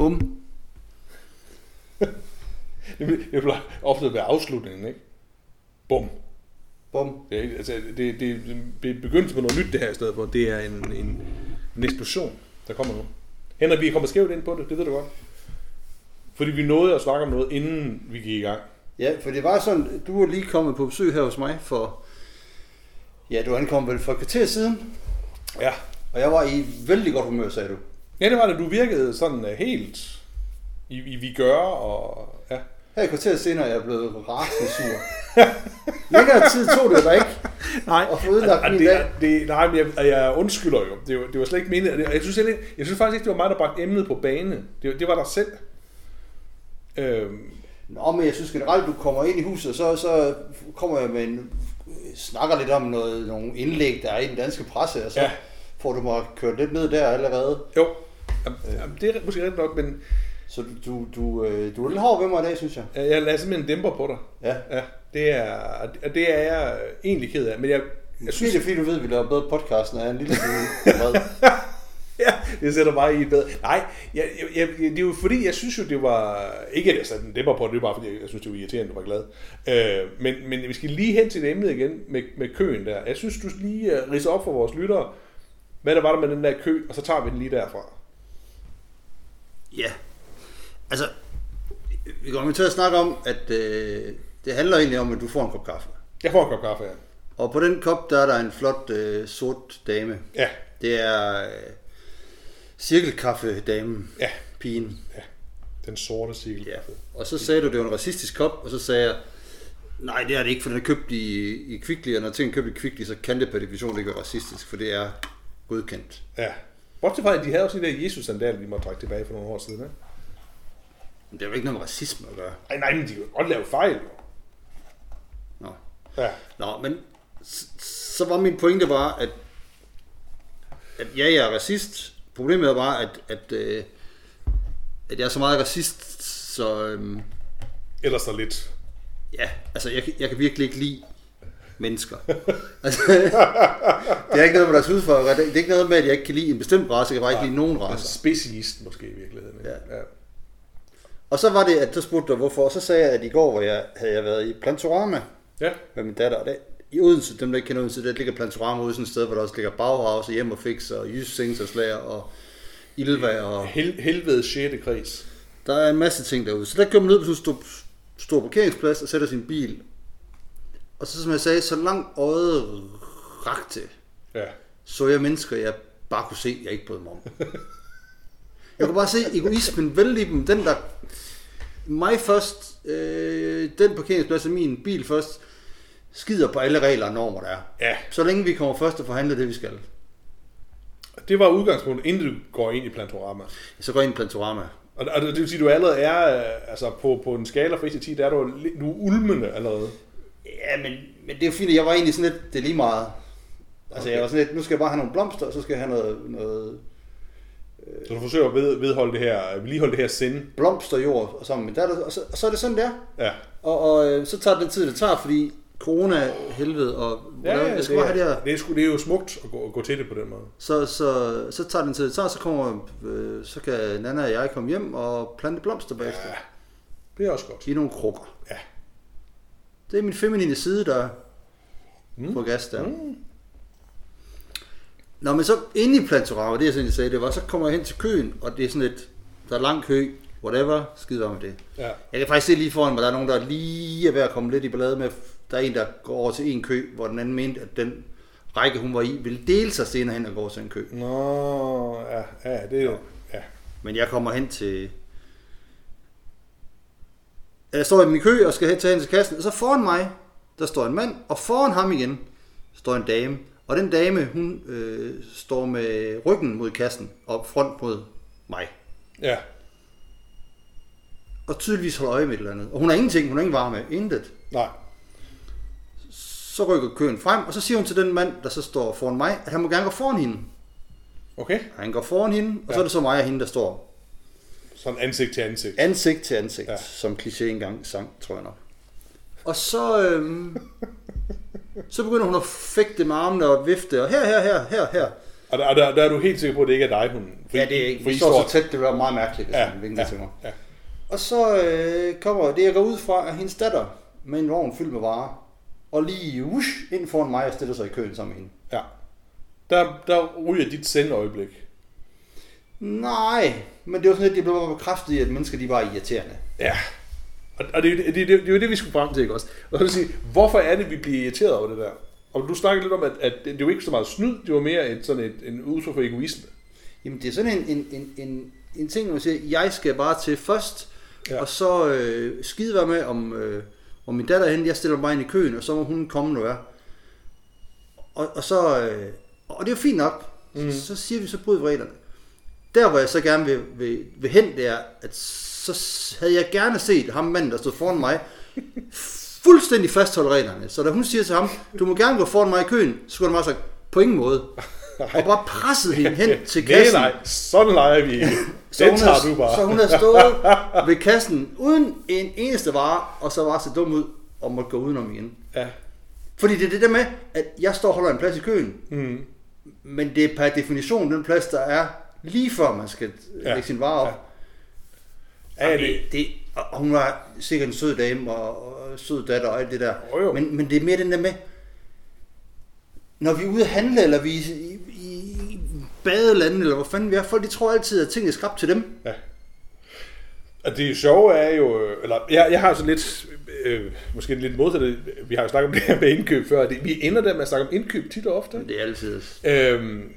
Bum. Det bliver ofte ved afslutningen, ikke? Bum. Bum. Det, er, altså, det, det, det begyndelsen på noget nyt, det her i stedet for. Det er en, en, en eksplosion, der kommer nu. Henrik, vi er kommet skævt ind på det, det ved du godt. Fordi vi nåede at snakke om noget, inden vi gik i gang. Ja, for det var sådan, du var lige kommet på besøg her hos mig for, ja, du ankom vel for et kvarter siden, Ja. og jeg var i vældig godt humør, sagde du. Ja, det var det. Du virkede sådan øh, helt i, i vi gør, og ja. Her i kvarter senere er jeg blevet rasende sur. Længere tid tog det dig ikke. Nej, Og få ødelagt og min det, dag. det, nej, men jeg, jeg undskylder jo. Det var, det var slet ikke meningen. Jeg synes, jeg, jeg synes faktisk ikke, det var mig, der bragte emnet på bane. Det, det var dig selv. Øhm, Nå, men jeg synes generelt, du kommer ind i huset, så, så kommer jeg med en, snakker lidt om noget, nogle indlæg, der er i den danske presse, og så ja. får du mig kørt lidt ned der allerede. jo, jamen, det er måske rigtigt nok, men Så du, du, du, øh, du er lidt hård ved mig i dag, synes jeg. jeg, jeg lader simpelthen en dæmper på dig. Ja. Ja, det er, og det er jeg egentlig ked af. Men jeg, jeg Jeg synes, det er fordi, du ved, at vi laver bedre podcasten, og jeg er en lille smule ja, det sætter mig i et bedre. Nej, jeg, jeg, jeg, det er jo fordi, jeg synes jo, det var... Ikke at jeg satte en dæmper på det, det er bare fordi, jeg synes, det var irriterende, du var glad. Øh, men, men vi skal lige hen til det emne igen med, med køen der. Jeg synes, du lige uh, rise op for vores lyttere, hvad der var der med den der kø, og så tager vi den lige derfra. Ja. Altså, vi kommer til at snakke om, at øh, det handler egentlig om, at du får en kop kaffe. Jeg får en kop kaffe her. Og på den kop, der er der en flot øh, sort dame. Ja, Det er øh, cirkelkaffe-damen. ja, Pigen. ja. Den sorte cirkel. Ja. Og så sagde du, det var en racistisk kop, og så sagde jeg, nej, det er det ikke, for den er købt i, i Kvickly, og når ting er købt i Kvickly, så kan det per definition ikke være racistisk, for det er godkendt. ja. Bortset fra, at de havde også de der Jesus-sandaler, de måtte trække tilbage for nogle år siden. Ikke? Men det er jo ikke noget med racisme at gøre. Ej, nej, men de kan godt lave fejl. jo. Nå. Ja. Nå, men så var min pointe bare, at, at ja, jeg er racist. Problemet er bare, at, at, øh, at jeg er så meget racist, så øhm, Ellers så lidt. ja, altså jeg, jeg kan virkelig ikke lide mennesker. altså, det er ikke noget med deres hudfarve. Det er ikke noget med, at jeg ikke kan lide en bestemt race. Jeg kan bare ikke lide nogen Altså racer. specialist måske i virkeligheden. ikke? Ja. ja. Og så var det, at så spurgte du hvorfor, og så sagde jeg, at i går hvor jeg, havde jeg været i Plantorama Ja. med min datter, og det, i Odense, dem der ikke kender Odense, der ligger Plantorama ude sådan et sted, hvor der også ligger Bauhaus og Hjem og Fix og Jysk Singserslager og Ilva, og Hel- helvedes 6. kreds. der er en masse ting derude. Så der kører man ned på sådan en stor, stor parkeringsplads og sætter sin bil. Og så som jeg sagde, så langt øjet rakte, Ja. så jeg mennesker, jeg bare kunne se, jeg ikke brød mig om. Jeg kunne bare se egoismen vælge i dem. Den der, mig først, øh, den parkeringsplads af min bil først, skider på alle regler og normer, der er. Ja, Så længe vi kommer først og forhandler det, vi skal. det var udgangspunktet, inden du går ind i Plantorama. Så går jeg ind i Plantorama. Og, og det vil sige, at du allerede er, øh, altså på, på en skala fra 1 til 10, der er du, er ulmende allerede. Ja, men, men det er jo fint, at jeg var egentlig sådan lidt, det er lige meget. Altså okay. jeg var sådan lidt, nu skal jeg bare have nogle blomster, og så skal jeg have noget, noget Så du forsøger at ved, vedholde det her, vedligeholde det her sind. blomsterjord og sammen med datter, og så, og så er det sådan der. Ja. Og, og øh, så tager det den tid, det tager, fordi corona, helvede, og Ja, ja, jeg skal det, bare have det her. er, det, er, sgu- det er jo smukt at gå, at gå til det på den måde. Så, så, så tager den tid, det tager, så kommer, øh, så kan Nana og jeg komme hjem og plante blomster bagefter. Ja, det er også godt. I nogle krukker. Det er min feminine side, der Mm. på gas der. Mm. Nå, men så inde i Plantorama, det jeg sådan, jeg sagde, det var, så kommer jeg hen til køen, og det er sådan et, der er lang kø, whatever, være med det. Ja. Jeg kan faktisk se lige foran mig, der er nogen, der lige er ved at komme lidt i ballade med, der er en, der går over til en kø, hvor den anden mente, at den række, hun var i, ville dele sig senere hen og gå over til en kø. Nå, ja, ja, det er jo... Ja. Men jeg kommer hen til... Jeg står i min kø og skal hen til hen til kassen, og så foran mig, der står en mand, og foran ham igen står en dame. Og den dame, hun øh, står med ryggen mod kassen og front mod mig. Ja. Og tydeligvis holder øje med et eller andet. Og hun har ingenting, hun har ingen varme, intet. Nej. Så rykker køen frem, og så siger hun til den mand, der så står foran mig, at han må gerne gå foran hende. Okay. Han går foran hende, og ja. så er det så mig og hende, der står Sådan ansigt til ansigt. ansigt til ansigt, Ja. som kliché engang sang, tror jeg nok. Og så, øhm, så begynder hun at fægte med armene og vifte, og her, her, her, her, her. Og der, der, der er du helt sikker på, at det ikke er dig, hun... For, Ja, det er ikke. Vi står så tæt, det var meget mærkeligt, hvis Ja, han vinkede ja, til mig. ja. Og så øh, kommer det, jeg går ud fra, at hendes datter med en vogn fyldt med varer, og lige whoosh, ind foran mig og stiller sig i køen sammen med hende. Ja. Der, der ryger dit sendøjeblik. Nej, men det var sådan lidt, det blev bare bekræftet i, at mennesker de var irriterende. Ja. Og, og det, det, det, det, er jo det, vi skulle frem til, ikke også? Og så vil sige, hvorfor er det, vi bliver irriteret over det der? Og du snakkede lidt om, at, at det, det var ikke så meget snyd, det var mere et, sådan et, en udtryk for egoisme. Jamen det er sådan en, en, en, en, en ting, hvor man siger, jeg skal bare til først, Ja. og så øh, skide være med, om, øh, om min datter er henne, jeg stiller mig ind i køen, og så må hun komme, når jeg. Og, og så, øh, og det er jo fint nok, mm. så, så siger vi, så bryder vi reglerne. Der, hvor jeg så gerne vil, vil, vil hen, det er, at så havde jeg gerne set ham manden, der stod foran mig, fuldstændig fastholde reglerne. Så da hun siger til ham, du må gerne gå foran mig i køen, så skulle han bare sagt, på ingen måde. Og bare presset hende hen til Nej, kassen. nej, sådan leger vi ikke. Så Den hun, tager har, du bare. så hun har stået ved kassen uden en eneste vare, og så var så dum ud og måtte gå udenom igen. Ja. Fordi det er det der med, at jeg står og holder en plads i køen, Mm. men det er per definition den plads, der er lige før man skal Ja. lægge sin vare op. Ja. Ja. Det, det, og hun var sikkert en sød dame og, og sød datter og alt det der. Jo, jo. Men, men det er mere den der med, når vi er ude at handle, eller vi er i, i, i badelandet, eller hvor fanden vi er, folk de tror altid, at ting er skabt til dem. Ja. Og det sjove er jo, øh, eller jeg, jeg har så lidt, øh, måske lidt modsat, vi har jo snakket om det her med indkøb før, det, vi ender der med at snakke om indkøb tit og ofte. Men det er altid... Øhm,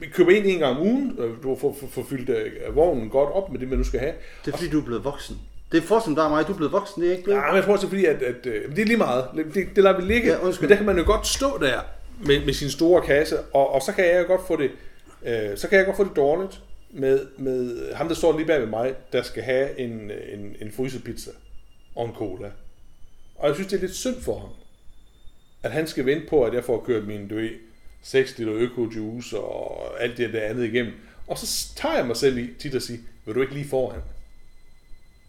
vi køber ind en gang om ugen, du får, får, får fyldt øh, vognen godt op med det, man nu skal have. Det er fordi, du er blevet voksen. Det er forskellen, der er mig. Du er blevet voksen, det er ikke blevet. Ja, men jeg tror også, det er fordi, at, at, øh, det er lige meget. Det, det lader vi ligge. Ja, undskyld. men der kan man jo godt stå der med, med sin store kasse, og, og så kan jeg jo godt få det, øh, så kan jeg godt få det dårligt med, med ham, der står lige bag ved mig, der skal have en, en, en frysepizza og en cola. Og jeg synes, det er lidt synd for ham, at han skal vente på, at jeg får kørt min, du ved, 6 liter økojuice og alt det der andet igennem. Og så tager jeg mig selv i tit at sige, vil du ikke lige foran?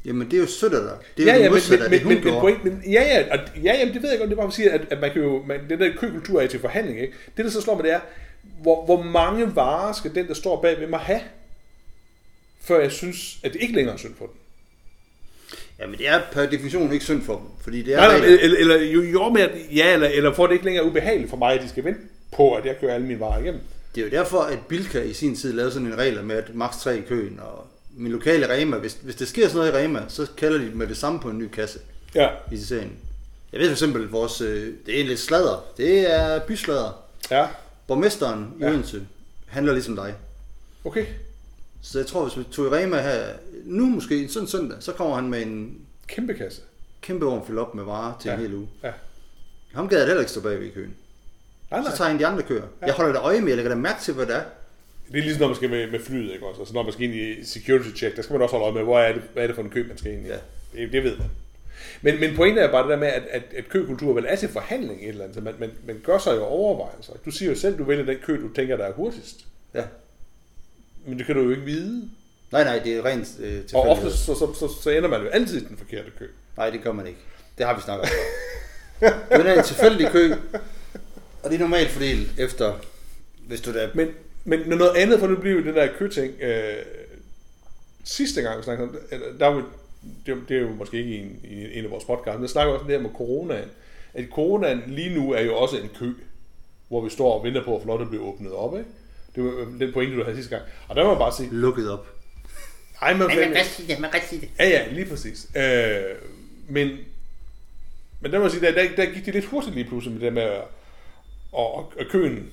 Jamen, det er jo sødt af dig. Det er ja, jo ja, det modsatte men, men, men, men, point, men, ja, ja, og, ja, ja, det ved jeg godt, det er bare for at sige, at, at man kan jo, man, den der køkultur er til forhandling, ikke? Det, der så slår mig, det er, hvor, hvor mange varer skal den, der står bag ved mig have, før jeg synes, at det ikke længere er synd for den. Jamen, det er per definition ikke synd for dem. Fordi det er Nej, nej, eller, eller jo, jo med, at, ja, eller, eller at det ikke længere er ubehageligt for mig, at de skal vente på, at jeg kører alle mine varer igennem. Det er jo derfor, at Bilka i sin tid lavede sådan en regel med, at maks 3 i køen. Og min lokale Rema, hvis, hvis der sker sådan noget i Rema, så kalder de med det samme på en ny kasse Ja, i serien. Jeg ved for eksempel, vores, øh, det er lidt sladder. Det er bysladder. ja, Borgmesteren i Ja. Odense handler ligesom dig. okay. Så jeg tror, hvis vi tog i Rema her, nu måske, sådan søndag, så kommer han med en Kæmpe kasse. kæmpe vogn fyldt op med varer til Ja. en hel uge. Ja. Ham gad jeg heller ikke stå bag ved i køen. Nej, Så tager han de andre køer. Jeg holder da øje med, jeg lægger da mærke til, hvad det er. Det er ligesom, når man skal med, med flyet, ikke også? Altså, når man skal ind i security check, der skal man også holde øje med, hvor er det, hvad er det for en kø, man skal ind i. Ja. Det, det ved man. Men, men pointen er bare det der med, at, at, at køkultur vel er til forhandling et eller andet. Så man, man, man gør sig jo overvejelser. Du siger jo selv, du vælger den kø, du tænker, der er hurtigst. Ja. Men det kan du jo ikke vide. Nej, nej, det er rent øh, Og tilfældighed. ofte så, så, så, så ender man jo altid i den forkerte kø. Nej, det gør man ikke. Det har vi snakket om. det er en tilfældig kø, og det er normalt fordelt efter, hvis du da... Men, men noget andet, for nu bliver den der køting, øh, sidste gang vi snakkede om det, der var, det, det er jo måske ikke i en, i en af vores podcasts, men jeg snakker også om det her med coronaen. At coronaen lige nu er jo også en kø, hvor vi står og venter på at få lov til at blive åbnet op, ikke? Det var den pointe, du havde sidste gang. Og der må man bare sige, Lukket op. nej, man, man kan sige det, man kan sige det. Ja, ja, lige præcis. Øh, men, men der må jeg sige, der, der, der gik det lidt hurtigt lige pludselig med det med, at, og, og køen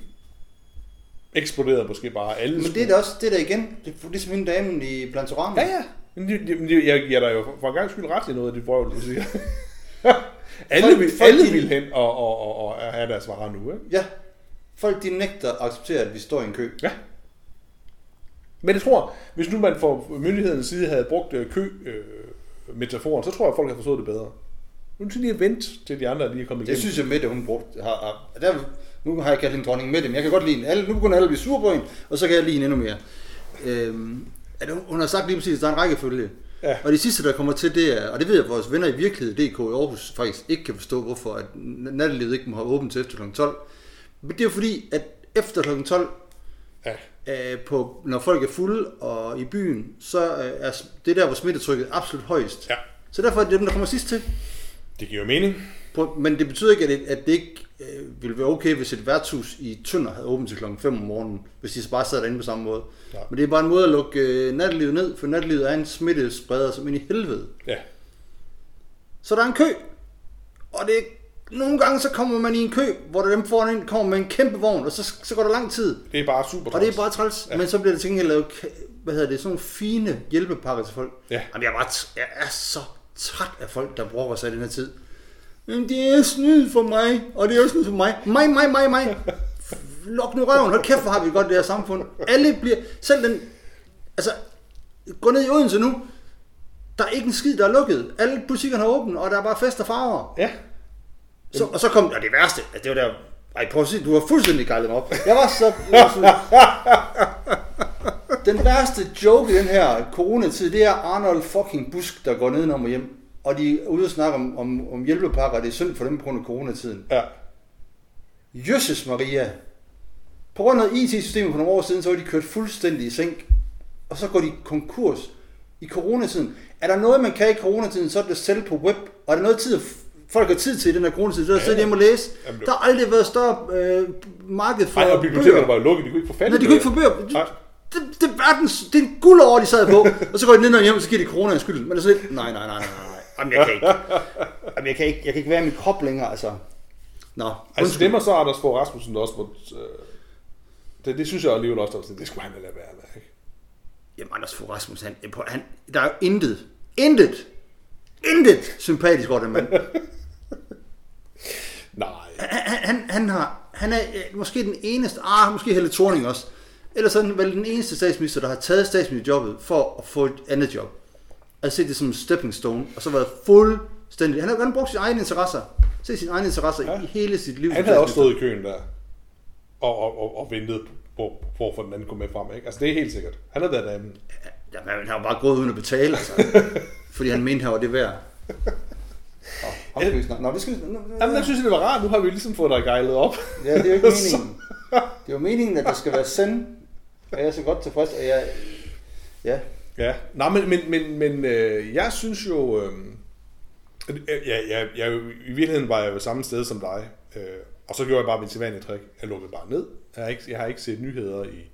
eksploderede måske bare alle. Men det er da også, det er der igen, det er ligesom hende damen i Plantorama. Ja, ja. Men det, det, det, jeg giver dig jo for en gang skyld ret i noget af dit vrøvl, du siger. alle, Folk- vil, folk, alle de- vil hen og, og, og, og have deres varer nu, ikke? ja. Folk de nægter at acceptere, at vi står i en kø. Ja. Men jeg tror, hvis nu man fra myndighedens side havde brugt øh, kø-metaforen, så tror jeg, at folk har forstået det bedre. Nu er det lige at vente til de andre lige er kommet Det igennem. synes jeg Mette, hun brugte. Har, har, der, nu har jeg kaldt hende dronning Mette, men jeg kan godt lide hende. Alle, nu begynder alle at blive sure på hende, og så kan jeg lide hende endnu mere. Øhm, at hun, har sagt lige præcis, at der er en rækkefølge. Ja. Og det sidste, der kommer til, det er, og det ved jeg, at vores venner i virkelighed.dk i Aarhus faktisk ikke kan forstå, hvorfor at nattelivet ikke må have åbent til efter kl. 12. Men det er jo fordi, at efter kl. 12, Ja. Øh, på, når folk er fulde og i byen, så øh, er det der, hvor smittetrykket er absolut højst. Ja. Så derfor er det dem, der kommer sidst til. Det giver mening. På, men det betyder ikke, at det, at det ikke øh, ville være okay, hvis et værtshus i Tønder havde åbent til klokken 5 om morgenen, hvis de så bare sad derinde på samme måde. Ja. Men det er bare en måde at lukke øh, nattelivet ned, for nattelivet er en smittespreder som ind i helvede. Ja. Så der er en kø, og det er, nogle gange så kommer man i en kø, hvor der dem foran en kommer med en kæmpe vogn, og så, så går der lang tid. Det er bare super Og det er bare træls, ja. men så bliver det gengæld lavet, hvad hedder det, sådan nogle fine hjælpepakker til folk. Ja. Jamen, jeg, er bare jeg er så træt af folk, der brokker sig i den her tid. Jamen, det er snyd for mig, og det er også snyd for mig. Mig, mig, mig, mig. Luk nu røven. Hold kæft, hvor har vi godt det her samfund. Alle bliver, selv den, altså, gå ned i Odense nu, der er ikke en skid, der er lukket. Alle butikkerne er åbne, og der er bare fest og farver. Ja. Så, og så kom, og det værste, at det var der, ej prøv at se, du har fuldstændig gejlet mig op. Jeg var så, den værste joke i den her coronatid, det er Arnold fucking Busk, der går nedenom og hjem. Og de er ude og snakke om, om, om hjælpepakker, og det er synd for dem på grund af coronatiden. Ja. Jøsses Maria. På grund af IT-systemet for nogle år siden, så var de kørt fuldstændig i sænk. Og så går de konkurs i coronatiden. Er der noget, man kan i coronatiden, så er det at sælge på web. Og er der noget tid, at folk har tid til i den her coronatid, så er det at sidde hjemme og læse. Jamen, det- Der har aldrig været større øh, marked for Ej, og bibliotekerne var jo lukket, de kunne ikke få fat i Nej, de kunne ikke få bøger. Det, det, er verdens, det er en guld over, de sad på. og så går de ned og hjem, og så giver de corona en skyld. Men det er så lidt, nej, nej, nej, nej, nej. Jamen, jeg kan ikke. Jamen, jeg kan ikke, jeg kan ikke være i min krop længere, altså. Nå, Altså undskyld. det må så Anders Fogh Rasmussen også må, øh, det, det synes jeg alligevel også, sådan, det skulle han da lade være med, ikke? Jamen, Anders Fogh Rasmussen, han, han, der er jo intet, intet, intet sympatisk over den mand. Nej. Han, han, han, har, han er øh, måske den eneste, ah, måske Helle Thorning også, ellers er han vel den eneste statsminister, der har taget statsministerjobbet for at få et andet job. Altså set det som en stepping stone, og så været fuldstændig, han har, han har brugt sine egne interesser, se sine egne interesser ja. Ja. i hele sit liv. Han havde også stået i køen der, og, og, og, og ventet på, på at få den anden komme med frem, ikke? Altså det er helt sikkert. Han har været derinde. Jamen, han har bare gået uden at betale, altså. fordi han mente, han var det værd. Nå, Nå, det skal nå, nå, Jamen, jeg synes, det var rart. Nu har vi ligesom fået dig gejlet op. Ja, det er jo ikke meningen. Det er jo meningen, at der skal være send. Og jeg er så godt tilfreds, og jeg... Ja, Ja, nej, men, men, men, men øh, jeg synes jo, øh, ja, ja, jeg, i virkeligheden var jeg jo samme sted som dig, øh, og så gjorde jeg bare min sædvanlige trick. Jeg lukkede bare ned. Jeg har ikke, jeg har ikke set nyheder i,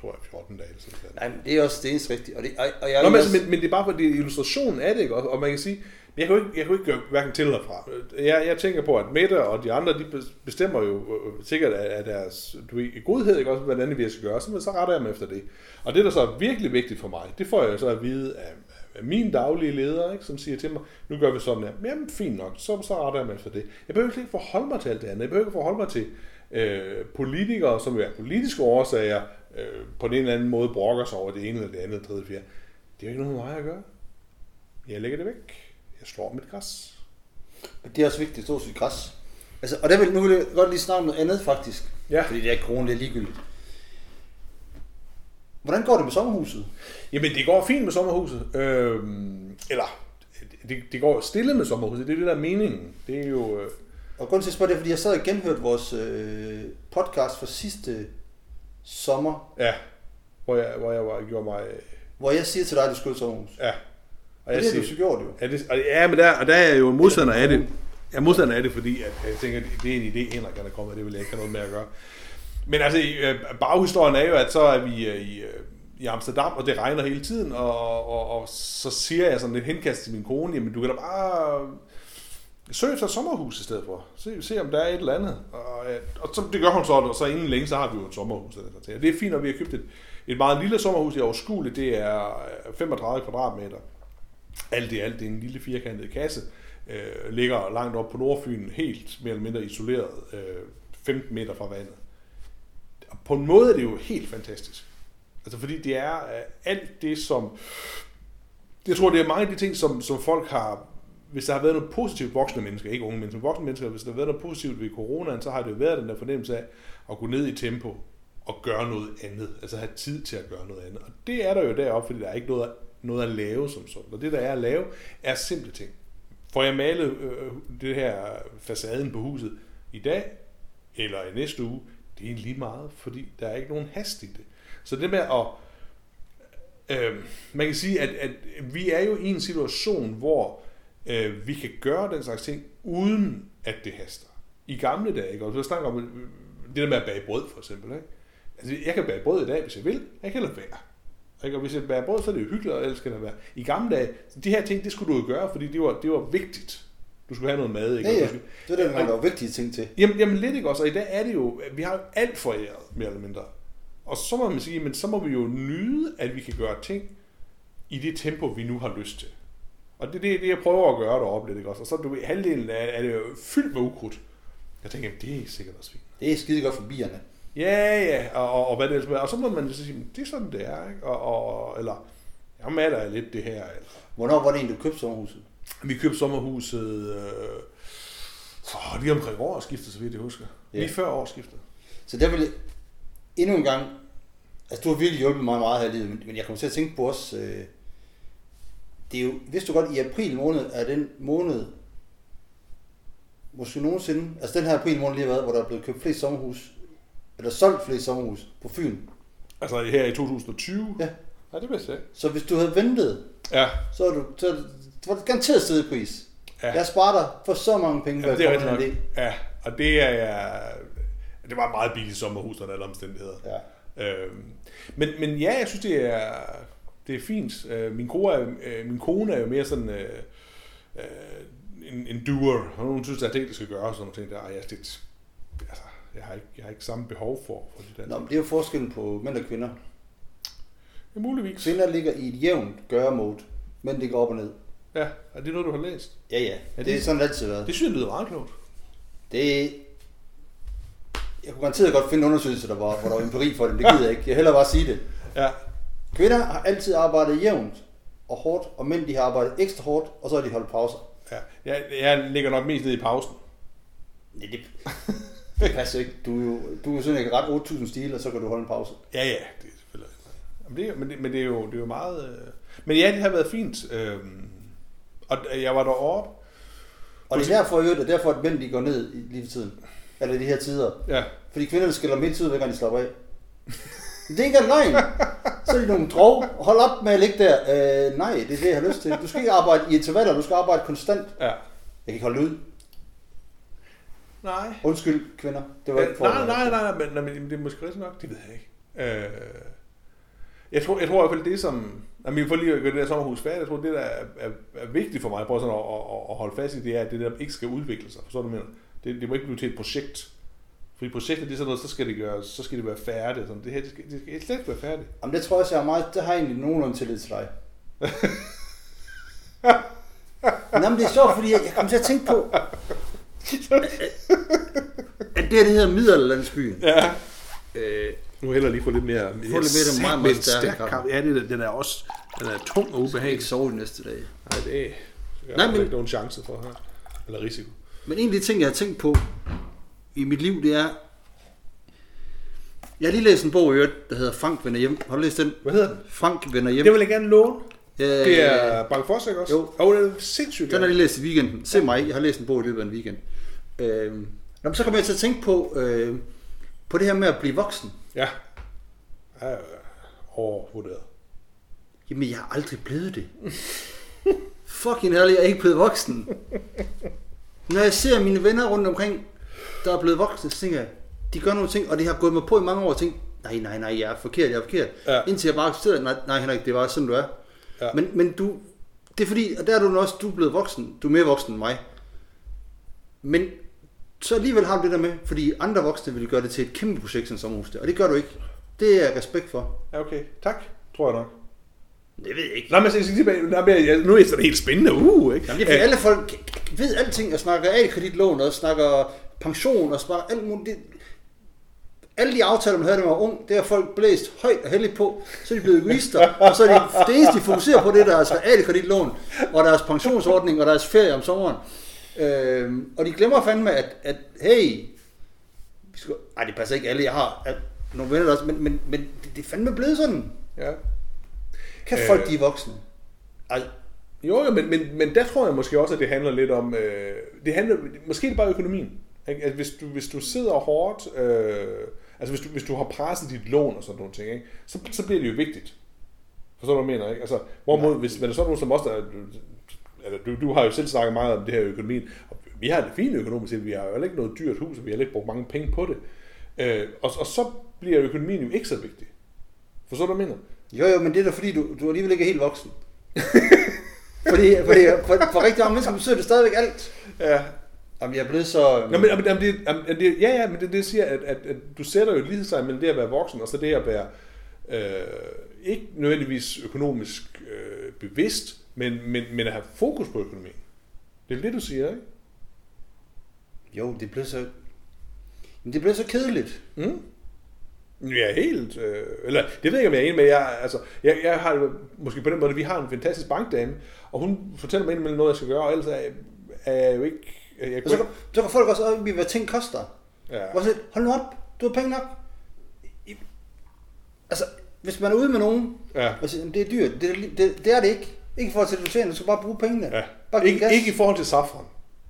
tror jeg, 14 dage. eller Sådan nej, men det er også det eneste rigtige. Og, det, og, og jeg Nå, men, også, altså, men, men det er bare fordi illustrationen af det, ikke? Og, og man kan sige, jeg kan jo ikke, jeg kan jo ikke gøre hverken til eller fra. Jeg, jeg tænker på, at Mette og de andre, de bestemmer jo øh, øh, sikkert af, deres du ved, godhed, ikke? Også, hvordan vi skal gøre, så, så retter jeg mig efter det. Og det, der så er virkelig vigtigt for mig, det får jeg så at vide af, af min daglige leder, ikke? som siger til mig, nu gør vi sådan her. Jamen, fint nok, så, så retter jeg mig efter det. Jeg behøver ikke forholde mig til alt det andet. Jeg behøver ikke forholde mig til øh, politikere, som jo er politiske årsager, øh, på den ene eller anden måde brokker sig over det ene eller det andet, tredje, fjerde. Det er jo ikke noget med mig at gøre. Jeg lægger det væk. Jeg slår mit græs. det er også vigtigt at stå sit græs. Altså, og der vil, nu vil jeg godt lige snakke om noget andet, faktisk. Ja. Fordi det er corona, det er ligegyldigt. Hvordan går det med sommerhuset? Jamen, det går fint med sommerhuset. Øhm, eller, det, det går stille med sommerhuset. Det er det, der er meningen. Det er jo... Øh, Og grunden til at spørge det er, fordi jeg sad og genhørte vores øh, podcast fra sidste sommer, ja, hvor jeg, hvor jeg var, gjorde mig... hvor jeg siger til dig, at du i sommerhus. Ja. Og Og det har du så gjort jo. Ja, det, og, ja men der, og der er jeg jo modstander af det. Jeg er modstander af det, fordi at, jeg tænker, at det er en idé, Henrik han er kommet det vil jeg ikke have noget med at gøre. Men altså, øh, baghistorien er jo, at så er vi øh, i, øh, i Amsterdam, og det regner hele tiden, og, og, og så siger jeg sådan lidt henkast til min kone, jamen du kan da bare søg efter et sommerhus i stedet for. Se, se om der er et eller andet. Og, og så, det gør hun så, og så inden længe, så har vi jo et sommerhus. Det er fint, at vi har købt et, et meget lille sommerhus i Aarhus Det er øh, 35 kvadratmeter. Alt i alt, det er en lille firkantet kasse. Øh, ligger langt op på Nordfyn, helt mere eller mindre isoleret, øh, 15 meter fra vandet. Og på en måde er det jo helt fantastisk. Altså fordi det er øh, alt det, som... Jeg tror, det er mange af de ting, som, som folk har... Hvis der har været noget positivt voksne mennesker, ikke unge mennesker, men voksne mennesker, hvis der har været noget positivt ved coronaen, så har det jo været den der fornemmelse af at gå ned i tempo og gøre noget andet. Altså have tid til at gøre noget andet. Og det er der jo deroppe, fordi der er ikke noget, noget at lave som sådan. Og det, der er at lave, er simple ting. Får jeg malet øh, det her facaden på huset i dag, eller i næste uge, det er lige meget, fordi der er ikke nogen hast i det. Så det med at, øh, man kan sige, at, at vi er jo i en situation, hvor øh, vi kan gøre den slags ting, uden at det haster. I gamle dage, ikke? og du snakker om øh, det der med at bage brød, for eksempel. Ikke? Altså, jeg kan bage brød i dag, hvis jeg vil. Jeg kan lade være. Ikke? Og hvis jeg bager brød, så er det jo hyggeligt, og ellers skal det være. I gamle dage, de her ting, det skulle du jo gøre, fordi det var, det var vigtigt. Du skulle have noget mad, ikke? Ja, ja. skulle- Det er det, der var vigtige ting til. Jamen, jamen lidt ikke også, og i dag er det jo, vi har jo alt foræret, mere eller mindre. Og så må man sige, men så må vi jo nyde, at vi kan gøre ting i det tempo, vi nu har lyst til. Og det er det, det, jeg prøver at gøre deroppe lidt, ikke også? Og så du ved, halvdelen af er det jo fyldt med ukrudt. Jeg tænker, jamen, det er sikkert også fint. Det er skide godt for bierne. Ja, ja, og, og, og hvad det ellers er. Og så må man så sige, "Men det er sådan, det er, ikke? Og, og, eller, jeg maler lidt det her. Eller. Hvornår var det egentlig, du købte sommerhuset? Vi købte sommerhuset øh, for lige omkring årsskiftet, så vidt jeg husker. Ja. Lige før årsskiftet. Så der vil endnu en gang, altså du har virkelig hjulpet mig meget her i livet, men- men jeg kommer til at tænke på os, øh, det er jo, vidste du godt, i april måned er den måned, måske nogensinde, altså den her april måned lige har været, hvor der er blevet købt flest sommerhus, eller solgt flest sommerhus på Fyn. Altså her i 2020? Ja. Ja, det vidste jeg. Så hvis du havde ventet, Ja, så er du, så det, så var det garanteret stedet pris. Ja. Jeg sparer dig for så mange penge, ja det er komme nok. Ja, og det er. Det var et meget billigt sommerhus under alle omstændigheder. Ja. Øhm, men, men ja, jeg synes, det er, det er fint. Øh, min, kone er, øh, min kone er jo mere sådan øh, øh, en, en doer, og hun synes, at det, det skal gøre, og sådan nogle ting der. Ej, jeg, det, altså, jeg, har ikke, jeg har ikke samme behov for, for det der. Nå, men det er jo forskellen på mænd og kvinder. Ja, muligvis. Kvinder ligger i et jævnt gøre-mode, mænd ligger op og ned. Ja, er det noget, du har læst? Ja, ja. det- Det er sådan altid været. Det synes jeg lyder meget klogt. Det jeg kunne garanteret godt finde undersøgelser, der var, hvor der var empiri for det, det gider jeg ikke. Jeg hellere bare sige det. Ja, Kvinder har altid arbejdet jævnt og hårdt, og mænd de har arbejdet ekstra hårdt, og så har de holdt pauser. ja. Jeg, jeg ligger nok mest ned i pausen. Nej, det, det passer ikke. Du er jo, du er sådan ikke ret 8.000 stil, og så kan du holde en pause. Ja, ja, det er selvfølgelig. Jamen, det, men, det, men det, er jo, det er jo meget... Øh... Men ja, det har været fint. Øhm... Og jeg var deroppe. Og det er derfor, jeg det er derfor, at mænd de går ned i lige tiden. Eller i de her tider. Ja, Fordi kvinderne skiller dem hele tiden, hver gang de slapper af. Det er ikke en løgn. Så er de nogle drog. Hold op med at ligge der. Øh, nej, det er det, jeg har lyst til. Du skal ikke arbejde i intervaller, du skal arbejde konstant. ja. Jeg kan ikke holde ud. Nej. Undskyld, kvinder. Det var ikke Øh, for nej, nej, nej, nej, men, men det er måske rigtigt nok, det ved jeg ikke. Øh, jeg, tror, jeg tror i hvert fald det, som... Jamen, for lige at gøre det der sommerhus færdigt, jeg tror, det der er, er, er vigtigt for mig, prøve sådan at, at, at, holde fast i, det er, at det der ikke skal udvikle sig. Forstår du, mener? Det, det må ikke blive til et projekt. Fordi projektet, det er sådan noget, så skal det gøres, så skal det være færdigt. Sådan, det her, det skal, det skal slet ikke være færdigt. Jamen, det tror jeg jeg er meget... Det har egentlig nogenlunde tillid til dig. Nå, men det er sjovt, fordi jeg, jeg kom til at tænke på, at det her, det hedder Middelalderlandsbyen. Ja. Øh, Nu jeg lige få lidt mere... lidt mere, det er meget, meget stærk kaffe. Ja, det, er- den er også den er tung og ubehagelig. ikke sove næste dage. Nej, det er... Jeg Nej, men- ikke nogen chance for her. Eller risiko. Men en af de ting, jeg har tænkt på i mit liv, det er... Jeg har lige læst en bog i øvrigt, der hedder Frank vender hjem. Har du læst den? Hvad hedder den? Frank vender hjem. Det vil jeg gerne låne. Øh, Det er Bang Foss, ikke også? Jo. Og det er sindssygt Den har jeg lige læst i weekenden. Se mig, jeg har læst en bog i løbet af en weekend. Øh, nå, men så kommer jeg til at tænke på, øh, på det her med at blive voksen. Ja. Ja, overvurderet. Jamen, jeg har aldrig blevet det. Fucking ærlig, jeg er ikke blevet voksen. Når jeg ser mine venner rundt omkring, der er blevet voksne, så tænker jeg, de gør nogle ting, og det har gået mig på i mange år, og tænkt, nej, nej, nej, jeg er forkert, jeg er forkert. Ja. Indtil jeg bare accepterede, nej, nej Henrik, det var sådan, du er. Ja. Men, men du, det er fordi, og der er du også, du er blevet voksen, du er mere voksen end mig. Men så alligevel har du det der med, fordi andre voksne vil gøre det til et kæmpe projekt som sommerhus der, og det gør du ikke. Det er jeg respekt for. Ja, okay. Tak, tror jeg nok. Det ved jeg ikke. Nej, men jeg skal tilbage. Nej, men jeg- nu er det sådan helt spændende. Uh, ikke? Jamen, det er fordi alle folk ved alting og snakker A-kreditlån og snakker pension og snakker alt muligt. Det, alle de aftaler, man havde, da man var ung, det har folk blæst højt og heldigt på. Så er de blevet egoister, og så er de, det eneste, de fokuserer på, det er deres realkreditlån og deres pensionsordning og deres ferie om sommeren. Øhm, og de glemmer fandme, at, at hey, vi skal, ej, det passer ikke alle, jeg har at, nogle venner der også, men, men, men det, det er fandme blevet sådan. Ja. Kan Øh. folk, de er voksne? Ej, Jo, jo, men, men, men der tror jeg måske også, at det handler lidt om... Øh, det handler, måske er det bare økonomien. Ikke? At hvis, du, hvis du sidder hårdt... Øh, Altså hvis du, hvis du har presset dit lån og sådan nogle ting, ikke? Så, så bliver det jo vigtigt. Forstår du, hvad jeg mener, ikke? Altså, hvorimod, hvis man er sådan nogen som os, der, altså, du, du har jo selv snakket meget om det her økonomien, og vi har det fint økonomisk, set. vi har jo ikke noget dyrt hus, og vi har ikke brugt mange penge på det. Øh, og, og så bliver økonomien jo ikke så vigtig. Forstår du, hvad jeg mener? Jo, jo, men det er da fordi, du, du alligevel ikke er helt voksen. fordi, fordi for, for rigtig mange mennesker betyder det stadigvæk alt. Ja. Jamen, jeg er blevet så... Nå, men, men, men det, jamen, det, ja, ja, men det, det siger, at, at, at du sætter jo lige sig mellem det at være voksen, og så det at være øh, ikke nødvendigvis økonomisk øh, bevidst, men, men, men at have fokus på økonomien. Det er det, du siger, ikke? Jo, det blev så... Men det blev så kedeligt. Mm. Ja, helt. Øh, eller, det ved jeg ikke, om jeg er enig med. Jeg, altså, jeg, jeg har måske på den måde, vi har en fantastisk bankdame, og hun fortæller mig indimellem noget, jeg skal gøre, og ellers er, er jeg jo ikke... Jeg, Og så, så kan folk også op i, hvad ting koster. ja. Hvor så, hold nu op, du har penge nok. I, altså, hvis man er ude med nogen, Ja. og siger, "Jamen, det er dyrt, det, det, det er det ikke. Ikke i forhold til, at du tjener, du skal bare bruge pengene. Ja. Bare Ikke, gas. ikke i forhold til safran.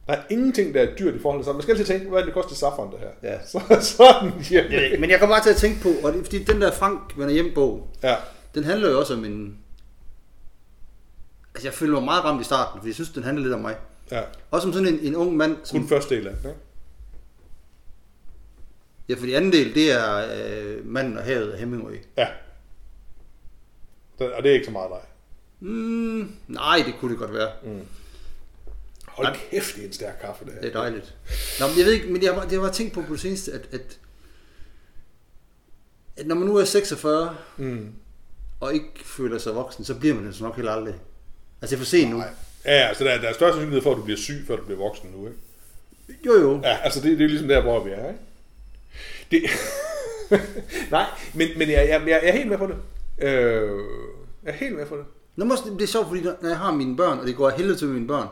Der er ingenting, der er dyrt i forhold til safran. Man skal altid tænke, hvad er det, det koster safran, det her? Ja. Så, sådan, ja. Men jeg kommer bare til at tænke på, og det er fordi den der Frank vender hjem bog, ja. den handler jo også om en... Altså jeg følte mig meget ramt i starten, fordi jeg synes, den handler lidt om mig. ja. Også om sådan en, en ung mand, som... Kun første del af den, ikke? Ja, for de anden del, det er øh, Manden og havet af Hemingway. Ja. Den- Og det er ikke så meget dig. Mm, nej, det kunne det godt være. Hold Nej. kæft, det er en stærk kaffe, det her. Det er dejligt. Nå, men jeg ved ikke, men jeg har, det har bare tænkt på på det seneste, at, at, at når man nu er 46, Mm. og ikke føler sig voksen, så bliver man det så nok heller aldrig. Altså, det er for sent nu. Nej. Ja, altså der, er- der er større sandsynlighed for, at du bliver syg, før du bliver voksen nu, ikke? Jo, jo. Ja, altså det, det er ligesom der, hvor vi er, ikke? Det... Nej, men, men jeg, jeg, jeg er helt med på det. Øh, jeg er helt med på det. Nå, også, det er sjovt, fordi når jeg har mine børn, og det går af helvede til med mine børn,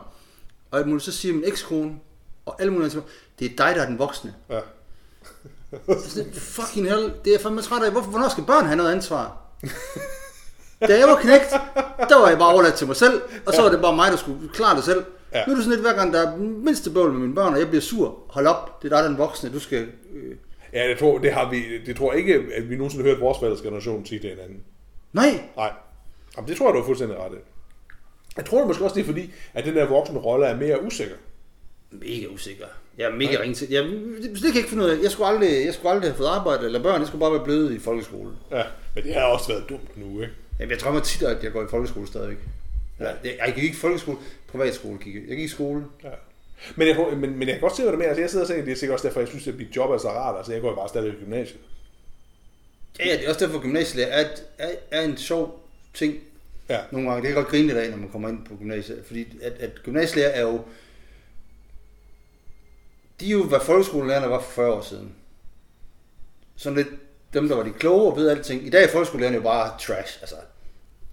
og alt muligt, så siger min ekskone, og alle mulige andre, det er dig, der er den voksne. Ja. Det- fucking hell, det er fandme træt af. Hvorfor, hvornår skal børn have noget ansvar? Da jeg var knægt, der var jeg bare overladt til mig selv, og så var det bare mig, der skulle klare det selv. Ja. Nu er det sådan lidt, hver gang der er mindste bøvl med mine børn, og jeg bliver sur, hold op, det er dig, der er den voksne, du skal... Øh... Ja, jeg tror, det har vi, det tror jeg ikke, at vi nogensinde har hørt vores forældres generation sige til hinanden. Nej, Nej. Jamen, det tror jeg, du har fuldstændig ret i. Jeg tror måske også, det er fordi, at den der voksne rolle er mere usikker. mega usikker. Jeg er mega ringe til. Jeg, det, det kan jeg ikke finde ud af. Jeg skulle, aldrig, jeg skulle aldrig have fået arbejde eller børn, jeg skulle bare være blevet i folkeskole. Ja, men det har også været dumt nu, ikke? Jamen, jeg drømmer tit, at jeg går i folkeskole stadigvæk. Ja. Ja. Jeg, jeg gik ikke i folkeskole, privatskole gik jeg. Jeg gik i skole. Ja. Men jeg, men, men jeg kan godt se, hvad du mener. Altså, jeg sidder og tænker, det er sikkert også derfor, jeg synes, at mit job er så rart. Altså, jeg går jo bare stadig i gymnasiet. Ja, ja, det er også derfor, at gymnasielærer er, er, er en sjov ting. Ja. Nogle gange. Det kan godt grine lidt af, når man kommer ind på gymnasiet. Fordi at, at gymnasielærer er jo... De er jo, hvad folkeskolelærerne var for 40 år siden. Sådan lidt dem, der var de kloge og ved alting. I dag er folkeskolelærerne jo bare trash. Altså,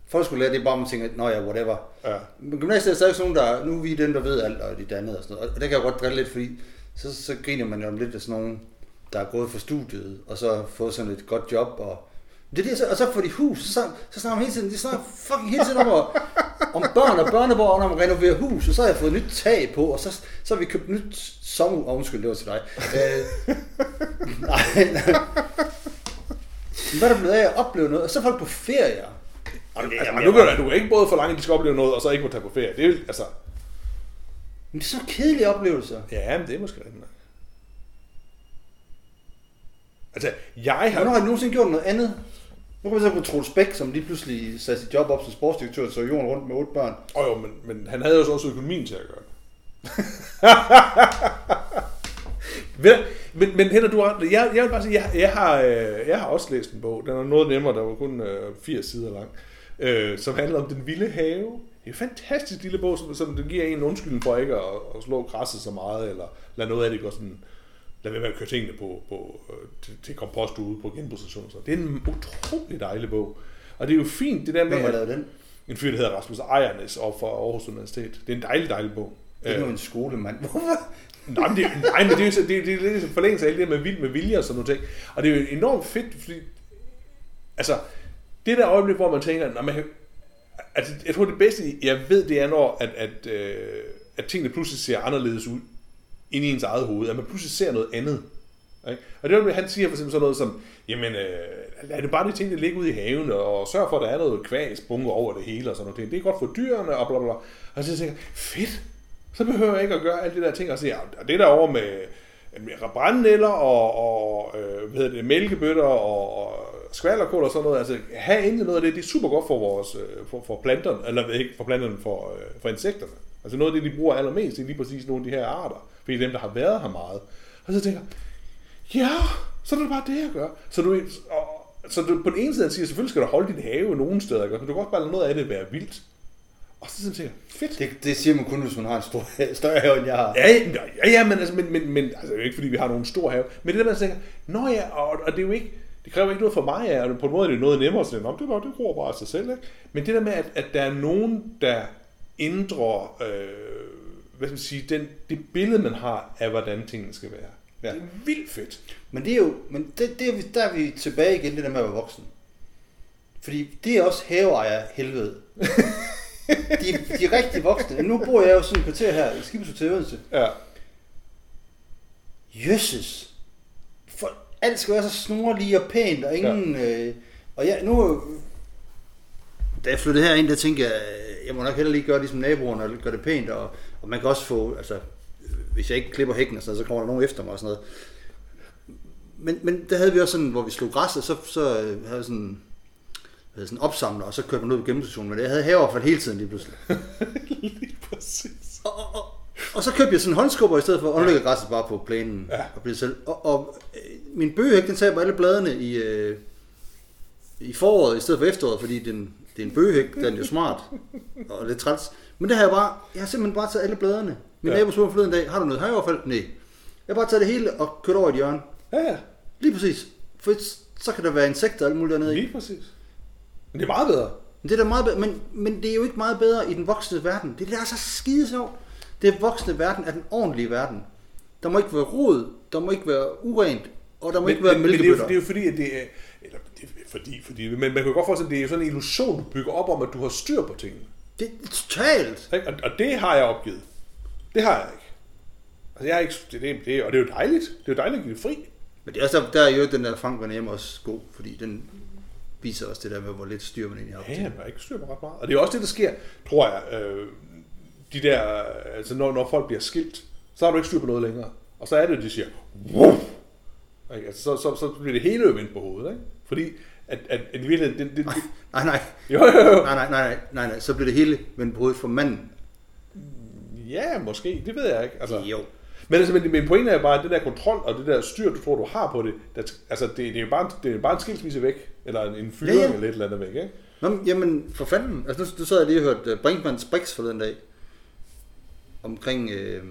folkeskolelærer, det er bare, man tænker, nå ja, whatever. Ja. Men gymnasiet er stadig sådan nogen, der, nu er vi dem, der ved alt, og de dannede og sådan noget. Og det kan jeg godt drille lidt, fordi så, så griner man jo om lidt af sådan nogen, der er gået for studiet, og så har fået sådan et godt job, og det er det, så- og så får de hus, så, så, snakker man hele tiden, de snakker fucking hele tiden om, at, om børn og børneborg, når man renoverer hus, og så har jeg fået nyt tag på, og så, så har vi købt nyt sommer, oh, undskyld, det var til dig. Øh, nej, nej. Hvad er der blevet af at opleve noget? Og så er folk på ferier. Jamen, det, Altså, men nu kan du, du kan ikke både forlange, at de skal opleve noget, og så ikke må tage på ferie. Det er jo, altså... Men det er så kedelige oplevelser. Ja, men det er måske rigtigt. nok. Altså, jeg har... Hvornår har I nogensinde gjort noget andet? Nu kan vi se på Troels Bæk, som lige pludselig satte sit job op som sportsdirektør, så jorden rundt med otte børn. Åh oh, jo, men, men han havde jo så også økonomien til at gøre det. Men, men Henrik, du har, jeg, jeg vil bare sige, jeg, jeg, har, øh, jeg har også læst en bog. Den er noget nemmere, der var kun øh, 80 sider lang. Øh, som handler om den vilde have. Det er en fantastisk lille bog, som, som den giver en undskyldning for ikke at, at slå græsset så meget, eller lade noget af det gå sådan, lad være med at køre tingene på, på, øh, til, til kompost ude på genbrugsstationen. Så Det er en utrolig dejlig bog. Og det er jo fint, det der med, Hvem har at- lavet den? en fyr, der hedder Rasmus Ejernes og fra Aarhus Universitet. Det er en dejlig, dejlig bog. Det er Øh, jo en skolemand. Hvorfor? nej, men det, er- nej, men det er jo det, det lidt i forlængelse af alt det med vild med vilje og sådan nogle ting. Og det er jo enormt fedt, fordi... Altså, det der øjeblik, hvor man tænker, man, kan- altså, jeg tror det bedste, jeg ved, det er, når at, at, øh, at tingene pludselig ser anderledes ud ind i ens eget hoved. At man pludselig ser noget andet. Ikke? Og det er, han siger for eksempel sådan noget som, jamen, øh, lad det bare de ting, der ligger ude i haven, og sørg for, at der er noget kvæs bunker over det hele, og sådan noget. Det er godt for dyrene, og bla bla bla. Og så tænker jeg, fedt, så behøver jeg ikke at gøre alle de der ting, og siger, ja, det der over med, med brændenælder og, og øh, hvad hedder det, mælkebøtter og, og skvallerkål og sådan noget, altså have endelig noget af det, det er super godt for vores, øh, for, for planterne, eller ikke for planterne, for, øh, for insekterne. Altså noget af det, de bruger allermest, det er lige præcis nogle af de her arter, fordi det er dem, der har været her meget. Og så tænker jeg, ja, så er det bare det, jeg gør. Så du, og, så du på den ene side siger, selvfølgelig skal du holde din have nogen steder, ikke? men du kan også bare lade noget af det være vildt. Og så tænker jeg, fedt. Det, det siger man kun, hvis man har en stor, større have, end jeg har. Ja, ja, ja men, altså, men, men, men altså, det er jo ikke, fordi vi har nogen stor have. Men det der, man tænker, nå ja, og, og det er jo ikke, det kræver ikke noget for mig, og på en måde er det noget nemmere, så det, det, det gror bare af sig selv. Ikke? Men det der med, at, at der er nogen, der ændrer, øh, hvad skal man sige, den, det billede, man har af, hvordan tingene skal være. Ja. Det er vildt fedt. Men det er jo, men det, det er, vi- der er vi tilbage igen, det der med at være voksen. Fordi det er også haveejer helvede. de, de er rigtig voksne. Nu bor jeg jo sådan et kvarter her i Skibsø til Odense. Ja. Jøsses. Alt skal være så snorlige og pænt, og ingen... Ja. Øh, og jeg, nu... Da jeg flyttede herind, der tænkte jeg, øh, jeg må nok heller lige gøre ligesom naboerne, og gøre det pænt, og, og man kan også få, altså, hvis jeg ikke klipper hækken og sådan noget, så kommer der nogen efter mig og sådan noget. Men, men der havde vi også sådan, hvor vi slog græsset, så, så øh, havde jeg sådan, havde sådan opsamler, og så kørte man ud på gennemstationen, men jeg havde haveaffald hele tiden lige pludselig. Lige præcis. Og, og, og, så købte jeg sådan en håndskubber i stedet for, og nu ligger græsset bare på plænen Ja. og bliver selv. Og, og øh, min bøgehæk, den taber alle bladene i, øh, i foråret i stedet for efteråret, fordi den, det er en bøgehæk, den er jo smart og lidt træls. Men det har jeg bare, jeg har simpelthen bare taget alle bladene. Min Ja. nabo spurgte forleden dag, har du noget haveaffald? Nej. Jeg har bare taget det hele og kørt over i et hjørne. Ja, ja. Lige præcis. For så kan der være insekter og alt muligt dernede i. Lige præcis. Men det er meget bedre. Men det er da meget bedre, men, men det er jo ikke meget bedre i den voksne verden. Det er det, der er så skide sjovt. Det voksne verden er den ordentlige verden. Der må ikke være rod, der må ikke være urent, og der må Men, ikke være men, men det, er jo, mælkebøtter. det er jo fordi, at det er... Eller, det er fordi, fordi, men man kan jo godt forestille, at det er jo sådan en illusion, du bygger op om, at du har styr på tingene. Det er totalt. Og, og det har jeg opgivet. Det har jeg ikke. Altså, jeg er ikke... Det, det, det, og det er jo dejligt. Det er jo dejligt at give fri. Men det er også, der, er jo den der Frank Van også god, fordi den viser også det der med, hvor lidt styr man egentlig har. Ja, jeg har ikke styr på ret meget. Og det er også det, der sker, tror jeg. Øh, de der... Altså, når, når folk bliver skilt, så har du ikke styr på noget længere. Og så er det, de siger... Ikke? Altså, så, så, så bliver det hele vendt på hovedet, ikke? Fordi at, at, at i virkeligheden... Det, det, det, Nej, nej. jo, jo, jo. Nej, nej, nej, nej, nej, så bliver det hele vendt på hovedet for manden. Ja, måske. Det ved jeg ikke. Altså, Jo. Men altså, men, min pointe er bare, at det der kontrol og det der styr, du tror, du har på det, der, altså, det, det, er jo bare, det er bare en skilsmisse væk, eller en, en fyring Ja, ja. eller et eller andet væk, ikke? Nå, men, jamen, for fanden. Altså, nu, nu sad jeg lige og hørte uh, Brinkmanns Brix for den dag. Omkring... Øh,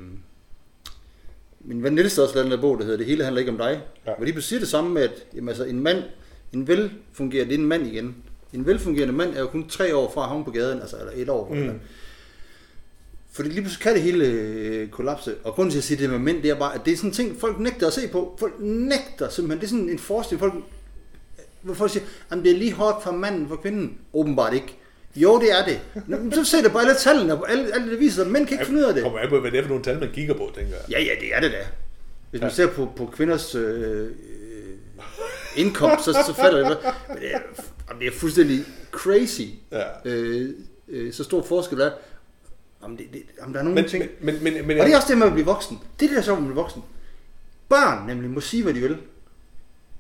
min ven Niels også lavet der bog, der hedder Det hele handler ikke om dig. Ja. Hvor de siger det samme med, at jamen, altså, en mand, en velfungerende, det er en mand igen. En velfungerende mand er jo kun tre år fra at havne på gaden, altså eller et år. Mm. Mm. Fordi lige pludselig kan det hele øh, kollapse. Og grunden til at sige det med mænd, det er bare, at det er sådan en ting, folk nægter at se på. Folk nægter simpelthen. Det er sådan en forestilling, folk hvor folk siger, at det er lige hårdt for manden for kvinden. Åbenbart ikke. Jo, det er det. Men så se det på alle tallene, og alle, alle det viser, at mænd kan ikke finde ud af det. kommer an på, hvad det er for nogle tal, man kigger på, tænker jeg. Ja, ja, det er det da. Hvis man ser på, på kvinders øh, øh, indkomst, så, så falder det. Men det er, det er fuldstændig crazy. Ja. Øh, øh, så stor forskel er. Jamen, det, det, jamen, der er nogle Men, men, ting. men, men, men, men, Og det er også det med at blive voksen. Det er det, der er sjovt med at blive voksen. Børn nemlig må sige, hvad de vil.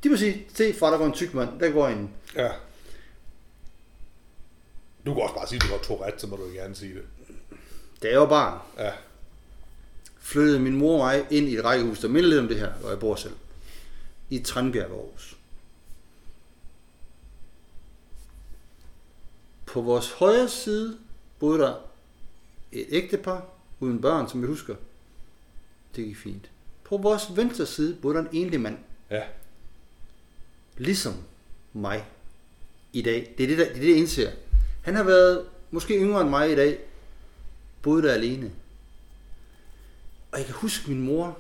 De må sige, se far, der går en tyk mand, der går en... Ja. Du kan også bare sige, at du har Tourette, så må du gerne sige det. Da jeg var barn, Ja. flyttede min mor og mig ind i et rækkehus, der minder lidt om det her, hvor jeg bor selv. I Tranbjerg, Aarhus. På vores højre side boede der et ægtepar uden børn, som vi husker. Det gik fint. På vores venstre side boede der en enlig mand, Ja. ligesom mig i dag. Det er det, der, det, er det jeg indser. Han har været måske yngre end mig i dag, boede der alene. Og jeg kan huske min mor,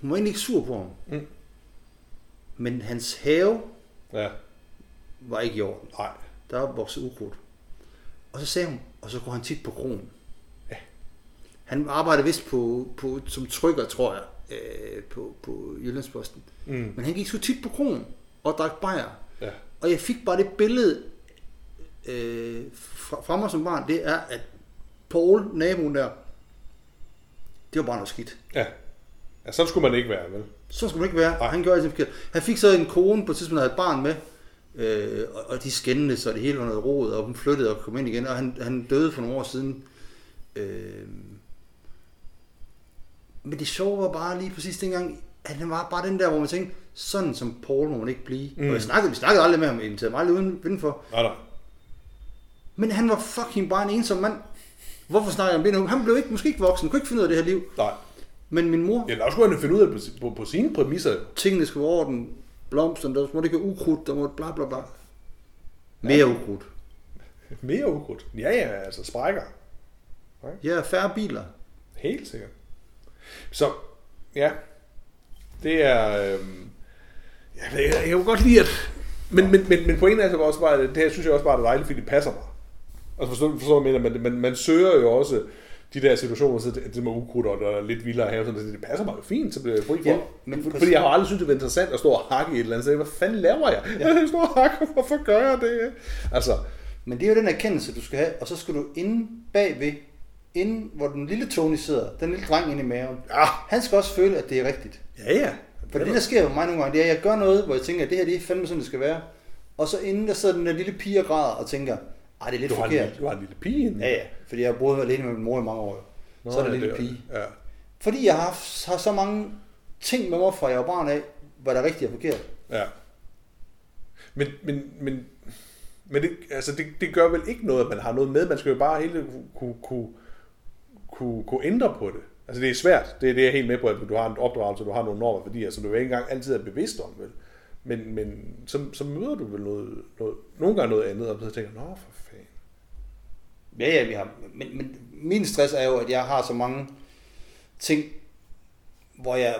hun var egentlig ikke sur på ham, Mm. men hans have Ja. var ikke i orden. Nej. Der var vokset ukrudt. Og så sagde hun, og så går han tit på kronen. Ja. Han arbejder vist på, på, som trykker, tror jeg. øh, på, på Jyllandsposten. Mm. Men han gik så tit på kronen og drak bajer. Ja. Og jeg fik bare det billede øh, fra, fra mig som barn, det er, at Paul, naboen der, det var bare noget skidt. Ja. ja. sådan skulle man ikke være, vel? Så skulle man ikke være. Han gjorde altid forkert. Han fik så en kone på et tidspunkt, der havde et barn med, øh, og, og de skændede og det hele var noget rod, og hun flyttede og kom ind igen, og han, han døde for nogle år siden. Øh, men det sjove var bare lige præcis dengang, at han var bare den der, hvor man tænkte, sådan som Paul må man ikke blive. Mm. Og jeg snakkede, vi snakkede aldrig med ham, inviterede mig uden, udenfor. Nej, nej. Men han var fucking bare en ensom mand. Hvorfor snakker jeg om det nu? Han blev ikke, måske ikke voksen, kunne ikke finde ud af det her liv. Nej. Men min mor, Ja, der skulle han finde ud af på, på, på sine præmisser. tingene skulle være orden, blomsterne, der måtte ikke være ukrudt, der måtte bla bla bla. Mere ukrudt. Mere ukrudt. Ja, ja, altså sprækker. Ja, færre biler. Helt sikkert. Så, ja. Det er... Øhm, ja, jeg, jeg kunne godt lide, at... Men, men, men, men pointen er altså også bare, at det her synes jeg også bare er dejligt, fordi det passer mig. Altså forstår, forstår du, jeg mener? Man, man, man søger jo også de der situationer, så det, det med ukrudt og der er lidt vildere have, sådan, det passer mig jo fint, så bliver jeg fri for. Ja, præcis- fordi jeg har aldrig syntes, det var interessant at stå og hakke i et eller andet sted. Hvad fanden laver jeg? Ja. Jeg står og hakker, hvorfor gør jeg det? Altså, Men det er jo den erkendelse, du skal have, og så skal du inde bagved, inde hvor den lille Tony sidder, den lille dreng inde i maven, ja, han skal også føle, at det er rigtigt. ja, ja. For det, der sker for mig nogle gange, det er, at jeg gør noget, hvor jeg tænker, at det her det er fandme sådan, det skal være. Og så inden der sidder den der lille pige og græder og tænker, ej, det er lidt Du har, forkert. lille- du har en lille pige inde. Ja, ja, fordi jeg har boet alene med min mor i mange år. Nå, så er der ja, en lille det pige. Ja. Fordi jeg har, haft- har så mange ting med mig fra jeg var barn af, hvad der er rigtigt og forkert. Ja. Men, men, men, men det, altså det, det gør vel ikke noget, at man har noget med. Man skal jo bare hele kunne, kunne, kunne, kunne ændre på det. Altså det er svært. Det er det, jeg er helt med på, at du har en opdragelse, du har nogle normer og værdier, som du ikke engang altid er bevidst om. Vel? Men, men så, så møder du vel noget, noget, nogle gange noget andet, og så tænker, nå for. Ja, ja, vi har. Men, men min stress er jo, at jeg har så mange ting, hvor jeg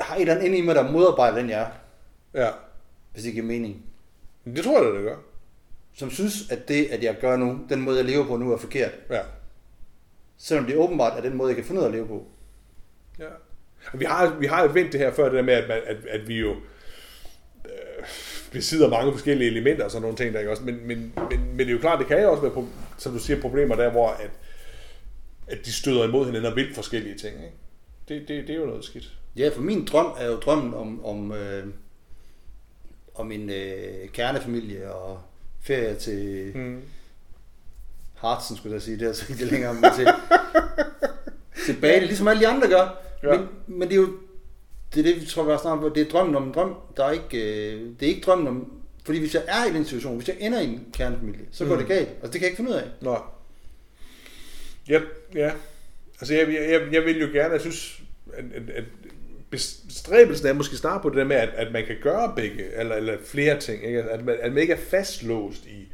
har et eller andet inde i mig, der modarbejder den jeg er, Ja, hvis det giver mening. det tror jeg, det gør. Som synes, at det, at jeg gør nu, den måde, jeg lever på nu, er forkert. Ja. Selvom det åbenbart er den måde, jeg kan finde ud af at leve på. Ja. Og vi har, vi har jo vendt det her før, det der med, at, man, at, at vi jo øh, besidder mange forskellige elementer og sådan nogle ting, der ikke også. Men, men, men, men det er jo klart, det kan jo også være, som du siger, problemer der, hvor at, at de støder imod hinanden og vil forskellige ting. Ikke? Det, det, det er jo noget skidt. Ja, for min drøm er jo drømmen om, om, øh, om en øh, kernefamilie og ferie til Mm. Hartsen, skulle jeg sige. Det er altså ikke det længere, men til, til Bali, ligesom alle de andre gør. Ja. Men, men det er jo, det er det, vi tror, har snart. Det er drømmen om en drøm. Der er ikke, øh, det er ikke drømmen om, fordi hvis jeg er i den situation, hvis jeg ender i en kernefamilie, så går Mm. det galt. Altså det kan jeg ikke finde ud af. Nå. Ja, ja. Altså, jeg, jeg, jeg, jeg vil jo gerne, jeg synes, at, at, at bestræbelsen er måske snart på det der med, at, at man kan gøre begge, eller, eller flere ting, ikke? At, man, at man ikke er fastlåst i,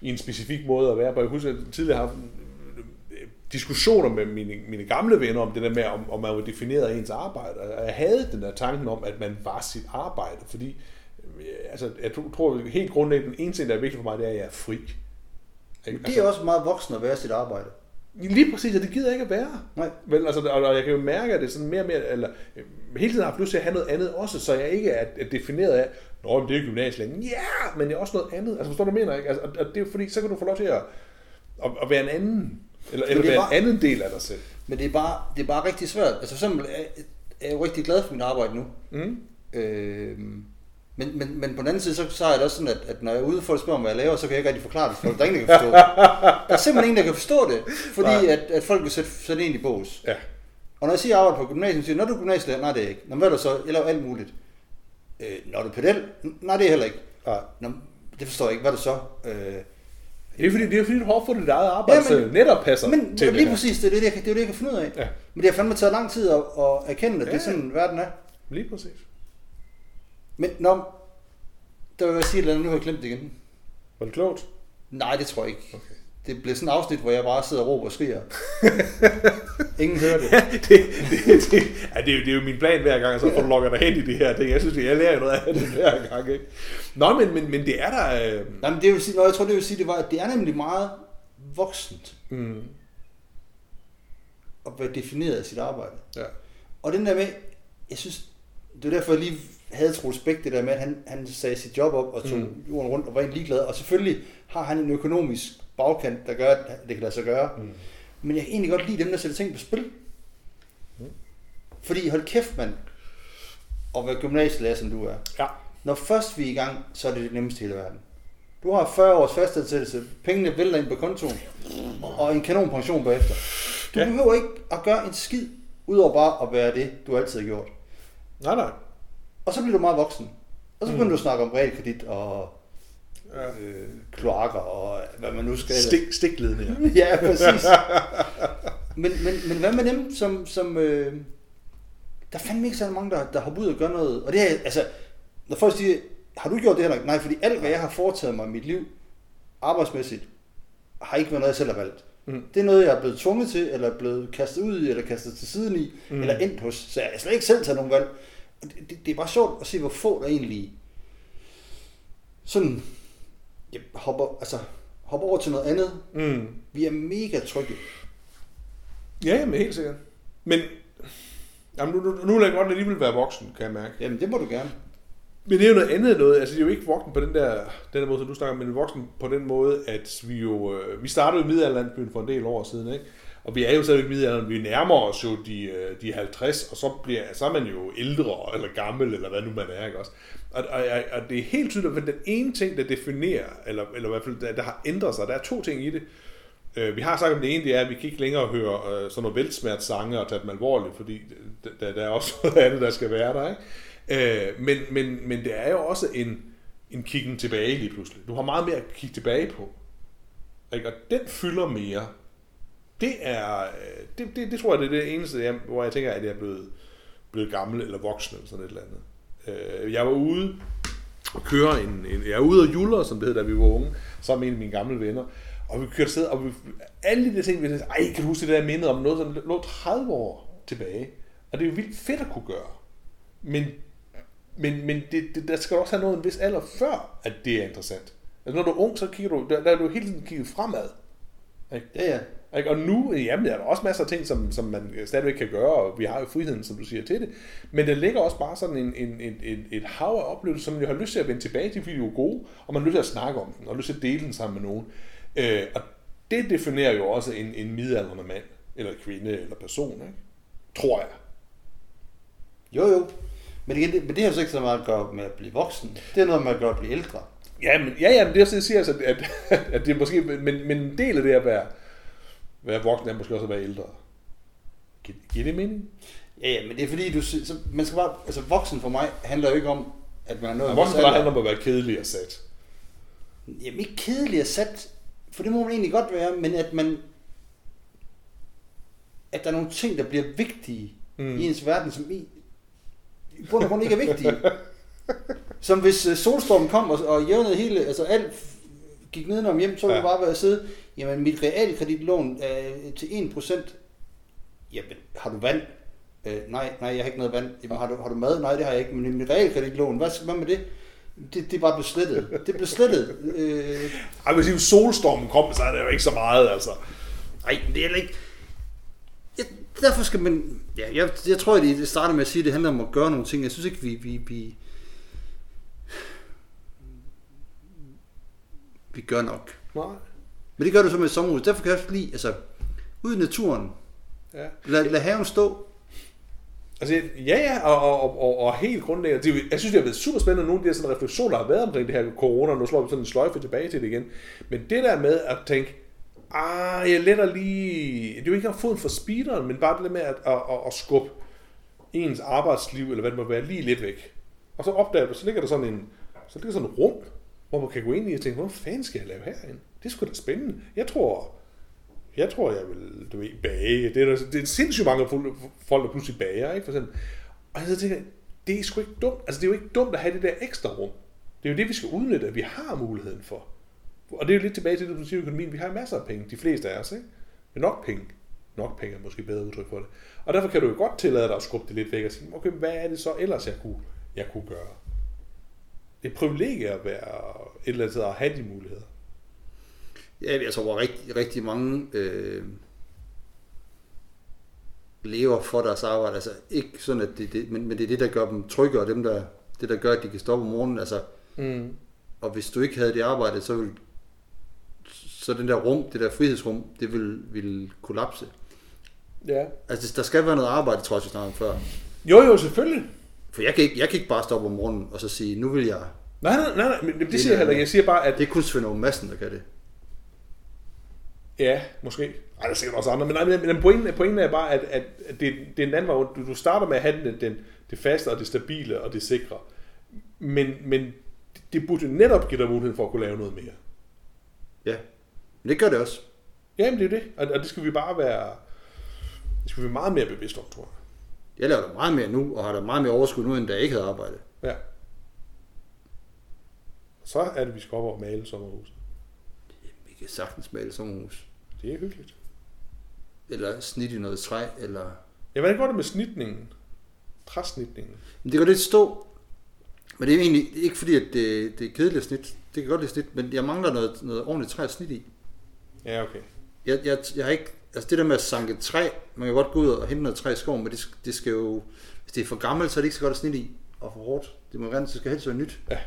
i en specifik måde at være på. Jeg husker, at jeg tidligere har haft diskussioner med mine, mine gamle venner om det der med, om, om man var defineret af ens arbejde. Og jeg havde den der tanken om, at man var sit arbejde, fordi altså, jeg tror helt grundlæggende, den ene ting, der er vigtigt for mig, det er, at jeg er fri. Ikke? Men det Altså- er også meget voksen at være sit arbejde. Lige præcis, og det gider jeg ikke at være. Nej. Vel, altså, og, jeg kan jo mærke, at det er sådan mere og mere, eller øh, hele tiden har haft lyst til at have noget andet også, så jeg ikke er, er defineret af, Nå, men det er gymnasielægen. Ja, men det er også noget andet. Altså, forstår du, jeg mener? Ikke? Altså, og, det er jo fordi, så kan du få lov til at, at, at være en anden, eller, eller er være bare- en anden del af dig selv. Men det er bare, det er bare rigtig svært. Altså for eksempel er, er jeg jo rigtig glad for mit arbejde nu. Mm. Øh, men, men, men på den anden side, så, så er det også sådan, at, at når jeg er ude for at spørge om, hvad jeg laver, så kan jeg ikke rigtig forklare det, for der er ingen, der kan forstå det. Der er simpelthen ingen, der kan forstå det, fordi Nej. at, at folk vil sætte, sætte en i bås. Ja. Og når jeg siger, at jeg arbejder på gymnasiet, så siger når du er gymnasielærer, nej det er ikke. Nå, hvad er du så? Jeg laver alt muligt. Øh, når du er pedel? Nej, det er heller ikke. Nej. Nå, det forstår jeg ikke. Hvad er du så? Øh, Det er fordi, det er fordi du har fundet dit eget arbejde, Ja, ja, men- så netop passer men til lige det præcis, det er det, jeg, det er det, jeg kan finde ud af. Ja. Men det har fandme taget lang tid at, at erkende, at det er Ja. sådan, verden er. Lige præcis. Men når, der vil jeg sige et eller andet, nu har jeg glemt det igen. Var det klogt? Nej, det tror jeg ikke. Okay. Det bliver sådan et afsnit, hvor jeg bare sidder og råber og skriger. Ingen hører det. det, det, det, ja, det, er jo, det er jo min plan hver gang, så får du logger dig hen i det her ting. Jeg synes, jeg lærer noget af det hver gang. Ikke? Nå, men, men, men det er der... Øh, Nej, men det vil sige, når jeg tror, det vil sige, det var, at det er nemlig meget voksent mm, at være defineret af sit arbejde. ja. Og den der med, jeg synes, det var derfor, jeg lige havde Troels Bæk, det der med, at han, han sagde sit job op og tog Mm. mm. jorden rundt og var egentlig ligeglad. Og selvfølgelig har han en økonomisk bagkant, der gør, at det kan lade sig gøre. Mm. Men jeg kan egentlig godt lide dem, der sætter ting på spil. Fordi hold kæft, mand, at være gymnasielærer, som du er. Ja. Når først vi er i gang, så er det det nemmeste i hele verden. Du har 40 års fastansættelse, pengene vælter ind på kontoen, og en kanon pension bagefter. Du ja. behøver ikke at gøre en skid, udover bare at være det, du altid har gjort. Nej, nej. Og så bliver du meget voksen. Og så begynder Mm. du at snakke om realkredit og Ja. øh, kloakker og hvad man nu skal. Stik, stikledninger. Ja, præcis. men, men, men hvad med dem, som... som øh, der er fandme ikke så mange, der, der hopper ud og gør noget. Og det er, altså, når folk siger, har du gjort det her? Nej, fordi alt, hvad jeg har foretaget mig i mit liv, arbejdsmæssigt, har ikke været noget, jeg selv har valgt. Mm. Det er noget, jeg er blevet tvunget til, eller er blevet kastet ud i, eller kastet til siden i, mm. eller endt hos. Så jeg har slet ikke selv taget nogen valg. Det, det, er bare sjovt at se, hvor få der egentlig sådan ja, hopper, altså, hopper over til noget andet. Mm. Vi er mega trygge. Ja, jamen helt sikkert. Men jamen, nu, nu, nu vil jeg godt alligevel være voksen, kan jeg mærke. Jamen, det må du gerne. Men det er jo noget andet noget. Altså, det er jo ikke voksen på den der, den der måde, som du snakker om, men voksen på den måde, at vi jo... Øh, vi startede jo i middelalderlandsbyen for en del år siden, ikke? Og vi er jo stadigvæk middelalderen. Vi nærmer os jo de, øh, de 50, og så, bliver, så er man jo ældre, eller gammel, eller hvad nu man er, ikke også? Og, og, og det er helt tydeligt, at den ene ting, der definerer, eller, eller i hvert fald, der, der har ændret sig, der er to ting i det. Øh, vi har sagt om det ene, det er, at vi kan ikke længere høre øh, sådan noget velsmert sange og tage dem alvorligt, fordi der, der er også noget andet, der skal være der, ikke? Men, men, men det er jo også en, en kiggen tilbage lige pludselig. Du har meget mere at kigge tilbage på. Ikke? Og den fylder mere. Det er, øh, det, det, det tror jeg, det er det eneste, jeg, hvor jeg tænker, at jeg er blevet, blevet gammel eller voksen eller sådan et eller andet. Øh, jeg var ude og køre en, en jeg er ude og juller, som det hed, da vi var unge, sammen med en af mine gamle venner. Og vi kørte sted, og vi, alle de ting, vi sagde, ej, kan du huske det der minde om noget, som lå 30 år tilbage? Og det er jo vildt fedt at kunne gøre. Men, men, men det, det, der skal også have noget en vis alder før, at det er interessant. Altså når du er ung, så kigger du, der, der er du hele tiden kigget fremad. Ikke? Ja, ja. Ikke? Og nu, jamen, der er der også masser af ting, som, som man stadigvæk kan gøre, og vi har jo friheden, som du siger, til det. Men der ligger også bare sådan en, en, en, en, et hav af oplevelser, som man jo har lyst til at vende tilbage til, fordi de er gode, og man har lyst til at snakke om den, og lyst til at dele den sammen med nogen. Øh, og det definerer jo også en, en midaldrende mand, eller kvinde, eller person, ikke? tror jeg. Jo, jo. Men, igen, det, men det har så ikke så meget at gøre med at blive voksen. Det er noget med at gøre at blive ældre. Ja, men, ja, ja, men det er også det, jeg siger, altså, at, at, at det er måske, men, men en del af det at være, være voksen, er måske også at være ældre. Giver, giver det mening? Ja, ja, men det er fordi, du, så, man skal bare, altså voksen for mig handler jo ikke om, at man er Og af voksen for dig handler om at være kedelig og sat. Jamen ikke kedeligt at sat, for det må man egentlig godt være, men at man, at der er nogle ting, der bliver vigtige Mm. i ens verden, som i, i bund og grund ikke er vigtige. som hvis uh, solstormen kom og, og jævnede hele, altså alt gik nedenom hjem, så ville Ja. bare være at sidde, jamen mit realkreditlån øh, til 1%, jamen har du vand? Øh, nej, nej, jeg har ikke noget vand. Jamen, har, du, har du mad? Nej, det har jeg ikke. Men mit realkreditlån, hvad, hvad med det? Det, det er bare blevet slettet. Det blev slettet. Øh, Ej, hvis solstormen kom, så er det jo ikke så meget, altså. Nej, det er ikke... Ja, derfor skal man... Ja, jeg, jeg tror, at det starter med at sige, at det handler om at gøre nogle ting. Jeg synes ikke, vi... vi, vi vi gør nok. Nej. Men det gør du så med et sommerhus. Derfor kan jeg også lide, altså, ude i naturen. Ja. Lad, lad haven stå. Altså, ja, ja, og, og, og, og, helt grundlæggende, det, jeg synes, det har været super spændende, nogle af de her sådan refleksioner, der har været omkring det her corona, nu slår vi sådan en sløjfe tilbage til det igen. Men det der med at tænke, ah, jeg letter lige, det er jo ikke at få en for speederen, men bare det der med at, at, at, at skubbe ens arbejdsliv, eller hvad det må være, lige lidt væk. Og så opdager du, så ligger der sådan en, så ligger sådan en rum, hvor man kan gå ind i og tænke, hvad fanden skal jeg lave herinde? Det er sgu da spændende. Jeg tror, jeg tror, jeg vil, du ved, bage. Det er, der, det er sindssygt mange folk, der pludselig bager, ikke? For eksempel. Og så tænker jeg, det er sgu ikke dumt. Altså, det er jo ikke dumt at have det der ekstra rum. Det er jo det, vi skal udnytte, at vi har muligheden for. Og det er jo lidt tilbage til det, du siger økonomien. Vi har masser af penge, de fleste af os, ikke? Men nok penge. Nok penge er måske bedre udtryk for det. Og derfor kan du jo godt tillade dig at skubbe det lidt væk og sige, okay, hvad er det så ellers, jeg kunne, jeg kunne gøre? Det er et privilegie at være et eller andet sted at have de muligheder. Ja, jeg tror, at rigtig, rigtig mange... Øh, lever for deres arbejde. Altså ikke sådan, at det, det men, men det er det, der gør dem trygge, og dem, der, det, der gør, at de kan stoppe om morgenen. Altså, Mm. og hvis du ikke havde det arbejde, så vil så den der rum, det der frihedsrum, det vil, vil kollapse. Ja. Altså, der skal være noget arbejde, tror jeg, vi snakkede om før. Jo, jo, selvfølgelig. For jeg kan, ikke, jeg kan ikke bare stoppe om morgenen og så sige, nu vil jeg... Nej, nej, nej, nej men det siger jeg heller ikke. Jeg siger bare, at Det er kun Svend Aage Madsen, der kan det. Ja, måske. Ej, der er sikkert også andre. Men, nej, men, men pointen, pointen er bare, at, at, det, det er en anden vej. Du, du starter med at have den, den, det faste og det stabile og det sikre. Men, men det burde netop give dig muligheden for at kunne lave noget mere. Ja, men det gør det også. Jamen, det er det. Og, og det skal vi bare være... Det skal vi være meget mere bevidste om, tror jeg. Jeg laver da meget mere nu, og har da meget mere overskud nu, end da jeg ikke havde arbejde. Ja. Så er det, vi skal op og male sommerhuset. Vi kan sagtens male sommerhus. Det er hyggeligt. Eller snit i noget træ, eller... Ja, hvordan går det med snitningen? Træsnitningen. Men det går lidt stå. Men det er egentlig ikke fordi, at det, det er kedeligt at snit. Det kan godt lide snit, men jeg mangler noget, noget ordentligt træ at snit i. Ja, okay. Jeg, jeg, jeg har ikke... Altså det der med at sanke træ, man kan godt gå ud og hente noget træ i skoven, men det, det skal jo... Hvis det er for gammelt, så er det ikke så godt at snit i. Og for hårdt. Det må gerne, det skal helst være nyt. Ja.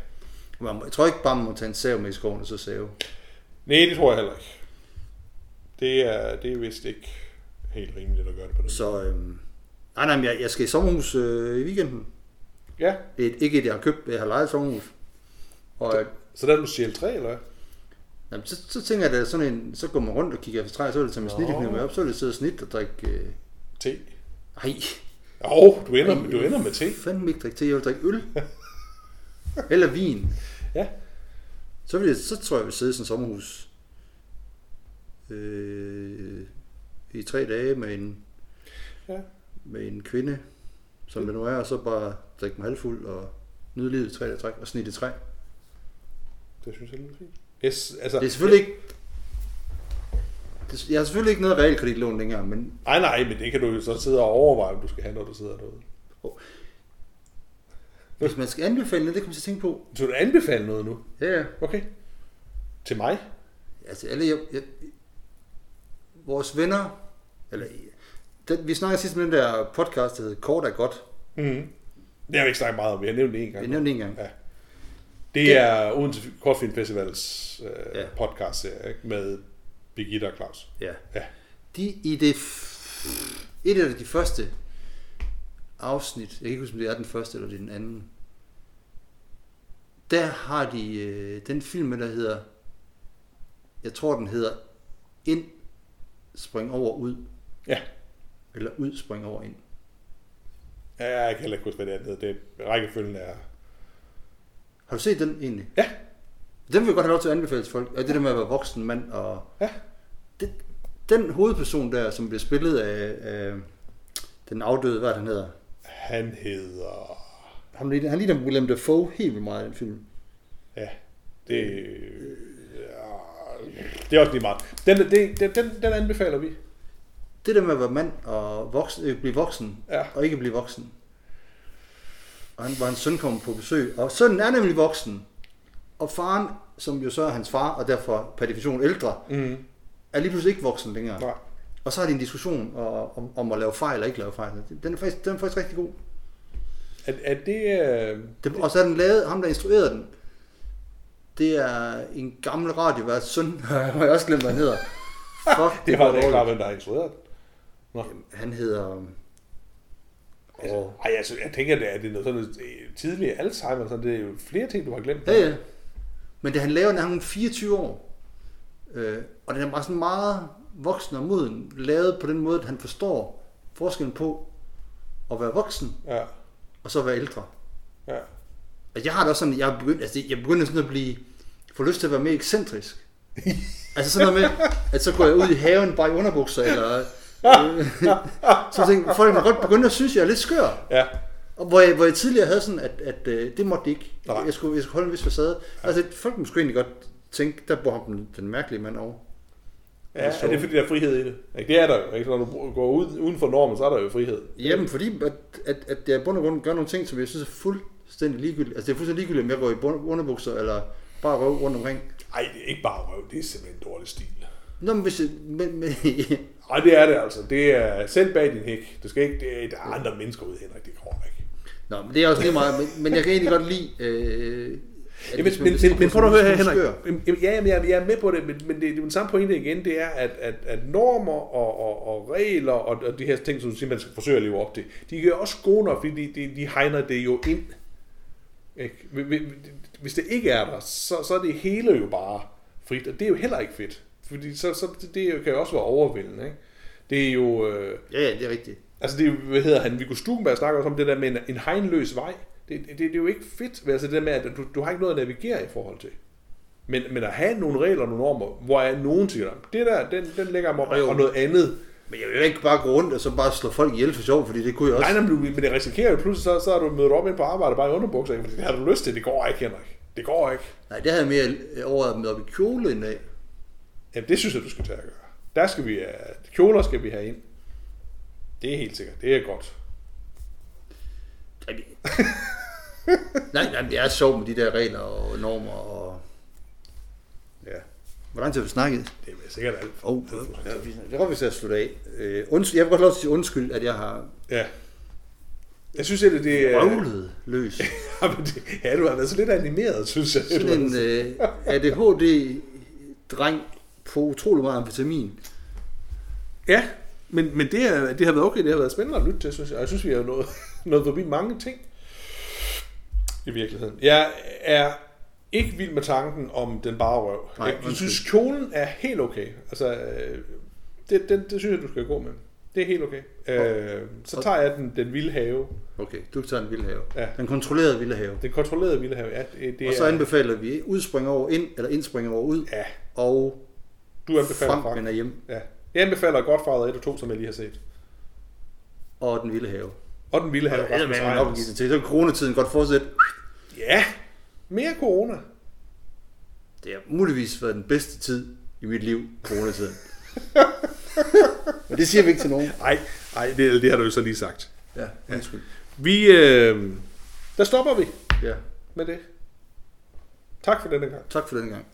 Man, jeg tror ikke bare, man må tage en sav med i skoven og så save. Nej, det tror jeg heller ikke. Det er, det er vist ikke helt rimeligt at gøre det på den. Så... Øhm, nej, nej, jeg, jeg skal i sommerhus øh, i weekenden. Ja, Et, ikke et, jeg har købt, jeg har lejet et sommerhus. Og øh, så der er du stjæle træ, eller hvad? Jamen, så, så tænker jeg, at sådan en, så går man rundt og kigger efter træ, så vil det tage min snittekniv med op, så vil det sidde og snit og drikke... Øh, Te. ej, Jo, du ender, du ender med te. fandme ikke drikke te, jeg vil drikke øl. Eller vin. Ja. Så, vil jeg, så tror jeg, jeg vil sidde i sådan et sommerhus øh, i tre dage med en, Ja. med en kvinde, som det nu er, og så bare drikke mig halvfuld og nyde livet i tre dage træk og snitte træ. Det synes jeg er fint. Yes, altså, Det er selvfølgelig ikke... Jeg har selvfølgelig ikke noget realkreditlån længere, men Nej, nej, men det kan du jo så sidde og overveje, om du skal have, når du sidder derude. hvis man skal anbefale noget, det jeg til at tænke på. Så du anbefale noget nu? Ja, ja. Okay. Til mig? Altså alle, jeg, jeg, vores venner, eller den, vi snakkede sidst med den der podcast, der hedder Kort er godt. Mm. Det har vi ikke snakket meget om. Vi har nævnt det en gang. Vi nævnte det en gang. Ja. Det er Odense Kortfilm Festivals øh, Ja. podcast serie, ikke? med Birgitte og Claus. Ja. Ja. De i det, f- et af de første afsnit, jeg kan ikke huske, om det er den første eller det er den anden, der har de øh, den film, der hedder, jeg tror den hedder Ind, spring over, ud. Ja. Eller ud, spring over, ind. ja. Jeg kan heller ikke huske, hvad det er. hedder. Det er rækkefølgen er... Har du set den egentlig? Ja. Den vil jeg godt have lov til at anbefale til folk. Og det der med at være voksen mand og... Ja. Det, den hovedperson der, som bliver spillet af, af den afdøde, hvad han hedder? Han hedder... Han ligner, han ligner Willem Dafoe helt vildt meget i den film. Ja. Det... Ja, det er også lige meget. Den, det, den, den, den anbefaler vi. Det der med at være mand og voksen, øh, blive voksen, Ja. og ikke blive voksen. Og han, hvor hans søn kommer på besøg, og sønnen er nemlig voksen. Og faren, som jo så er hans far, og derfor per definition ældre, Mm. er lige pludselig ikke voksen længere. Nej. Og så har de en diskussion om, om at lave fejl eller ikke lave fejl. Den er faktisk, den er faktisk rigtig god. Er, er det... Øh... Det, og så er den lavet, ham der instruerede den, det er en gammel radiovært søn, har jeg også glemt, hvad han hedder. Fuck, Det var det ikke hvem der har instrueret den. Han hedder... Altså, ej, altså, jeg tænker, det er, det er noget sådan noget øh, tidligere Alzheimer, så det er jo flere ting, du har glemt. Ja, ja. Men det han laver, når han er 24 år. Øh, og den er bare sådan meget voksen og moden, lavet på den måde, at han forstår forskellen på at være voksen, Ja, og så at være ældre. ja. Altså, jeg har det også sådan, jeg er begyndt, altså, jeg begynder sådan at blive, få lyst til at være mere ekscentrisk. altså sådan noget med, at så går jeg ud i haven bare i underbukser, eller... Så jeg tænkte, folk må godt begynde at synes, jeg er lidt skør. Ja, Og hvor jeg, hvor jeg tidligere havde sådan, at, at øh, det måtte de ikke. Nej. Jeg skulle, jeg skulle holde en vis facade. Altså, folk måske egentlig godt tænke, der bor ham den, den mærkelige mand over. ja er det fordi, der er frihed i det? Ikke? Det er der jo. Ikke? Når du går ud, uden for normen, så er der jo frihed. Jamen, fordi at, at, at jeg i bund og grund gør nogle ting, som jeg synes er fuldstændig ligegyldigt. Altså, det er fuldstændig ligegyldigt, om jeg går i underbukser, eller bare røv rundt omkring. Nej, det er ikke bare røv. Det er simpelthen en dårlig stil. Nå, men hvis jeg, men, men, Nej, det er det altså. Det er selv bag din hæk. Du skal ikke, det er, der er andre mennesker ude, Henrik. Det går ikke. Nå, men det er også lige meget, men, men jeg kan egentlig godt lide... Øh, Ja, men, man men, men, men prøv at høre her, en Henrik. Ja, jamen, jeg, jeg er med på det, men, men det, det er den samme pointe igen, det er, at, at, at normer og, og, og regler og, og de her ting, som du siger, man skal forsøge at leve op til, de er også gode nok, fordi de, de, de hegner det jo ind. Ikke? Hvis det ikke er der, så, så er det hele jo bare frit, og det er jo heller ikke fedt. Fordi så, så det, det kan jo også være overvældende. Ikke? Det er jo... Øh, Ja, ja, det er rigtigt. Altså, det er, hvad hedder han, Viggo Stukenberg snakker også om det der med en, en hegnløs vej. Det, det, det, er jo ikke fedt, altså det der med, at du, du har ikke noget at navigere i forhold til. Men, men at have nogle regler og nogle normer, hvor er nogen siger, det der, den, den lægger mig op, Jo. og noget andet. Men jeg vil ikke bare gå rundt og så bare slå folk ihjel for sjov, fordi det kunne jeg også. Nej, nej, men, det risikerer jo pludselig, så, så er du mødt op ind på arbejde bare i underbukser, fordi det har du lyst til, det går ikke, Henrik. Det går ikke. Nej, det havde jeg mere overvejet med op i kjole en dag. Jamen, det synes jeg, du skal tage at gøre. Der skal vi have, kjoler skal vi have ind. Det er helt sikkert, det er godt. Nej, det- nej, nej, men det er sjovt med de der regler og normer og... Ja. Hvor lang tid har vi snakket? Det er sikkert alt. Oh, ja, vi- det kan vi til at slutte af. Øh, undskyld, jeg vil godt lov til at sige undskyld, at jeg har Ja. Jeg synes, at det er... røvlet løs. Jamen, det, ja, du har været så lidt animeret, synes jeg. Sådan en øh, ADHD-dreng på utrolig meget amfetamin. Ja, men, men det, er, det har været okay, det har været spændende at lytte til, synes jeg. Og jeg synes, vi har nået, nået forbi mange ting i virkeligheden. Jeg er ikke vild med tanken om den bare røv. Nej, jeg undskyld. synes, kjolen er helt okay. Altså, øh, det, den, det synes jeg, du skal gå med. Det er helt okay. Øh, så tager jeg den, den vilde have. Okay, du tager en vildhave. Ja. Den kontrollerede vildhave. Den kontrollerede vilde have, ja. Det, det Og så er, anbefaler vi udspringer over ind, eller indspringer over ud, ja, og du anbefaler Frank Frank. vender hjem, Ja. Jeg anbefaler Godfather 1 og 2, som jeg lige har set. og den vilde have. Og den vilde have. Ja, det er Rasmus Reinders. opgivet sig til. Så kan coronatiden godt fortsætte. Ja, mere corona. Det har muligvis været den bedste tid i mit liv, coronatiden. Men det siger vi ikke til nogen. Nej, nej, det, det har du jo så lige sagt. Ja, undskyld. Vi, øh, der stopper vi Ja. med det. Tak for denne gang. Tak for den gang.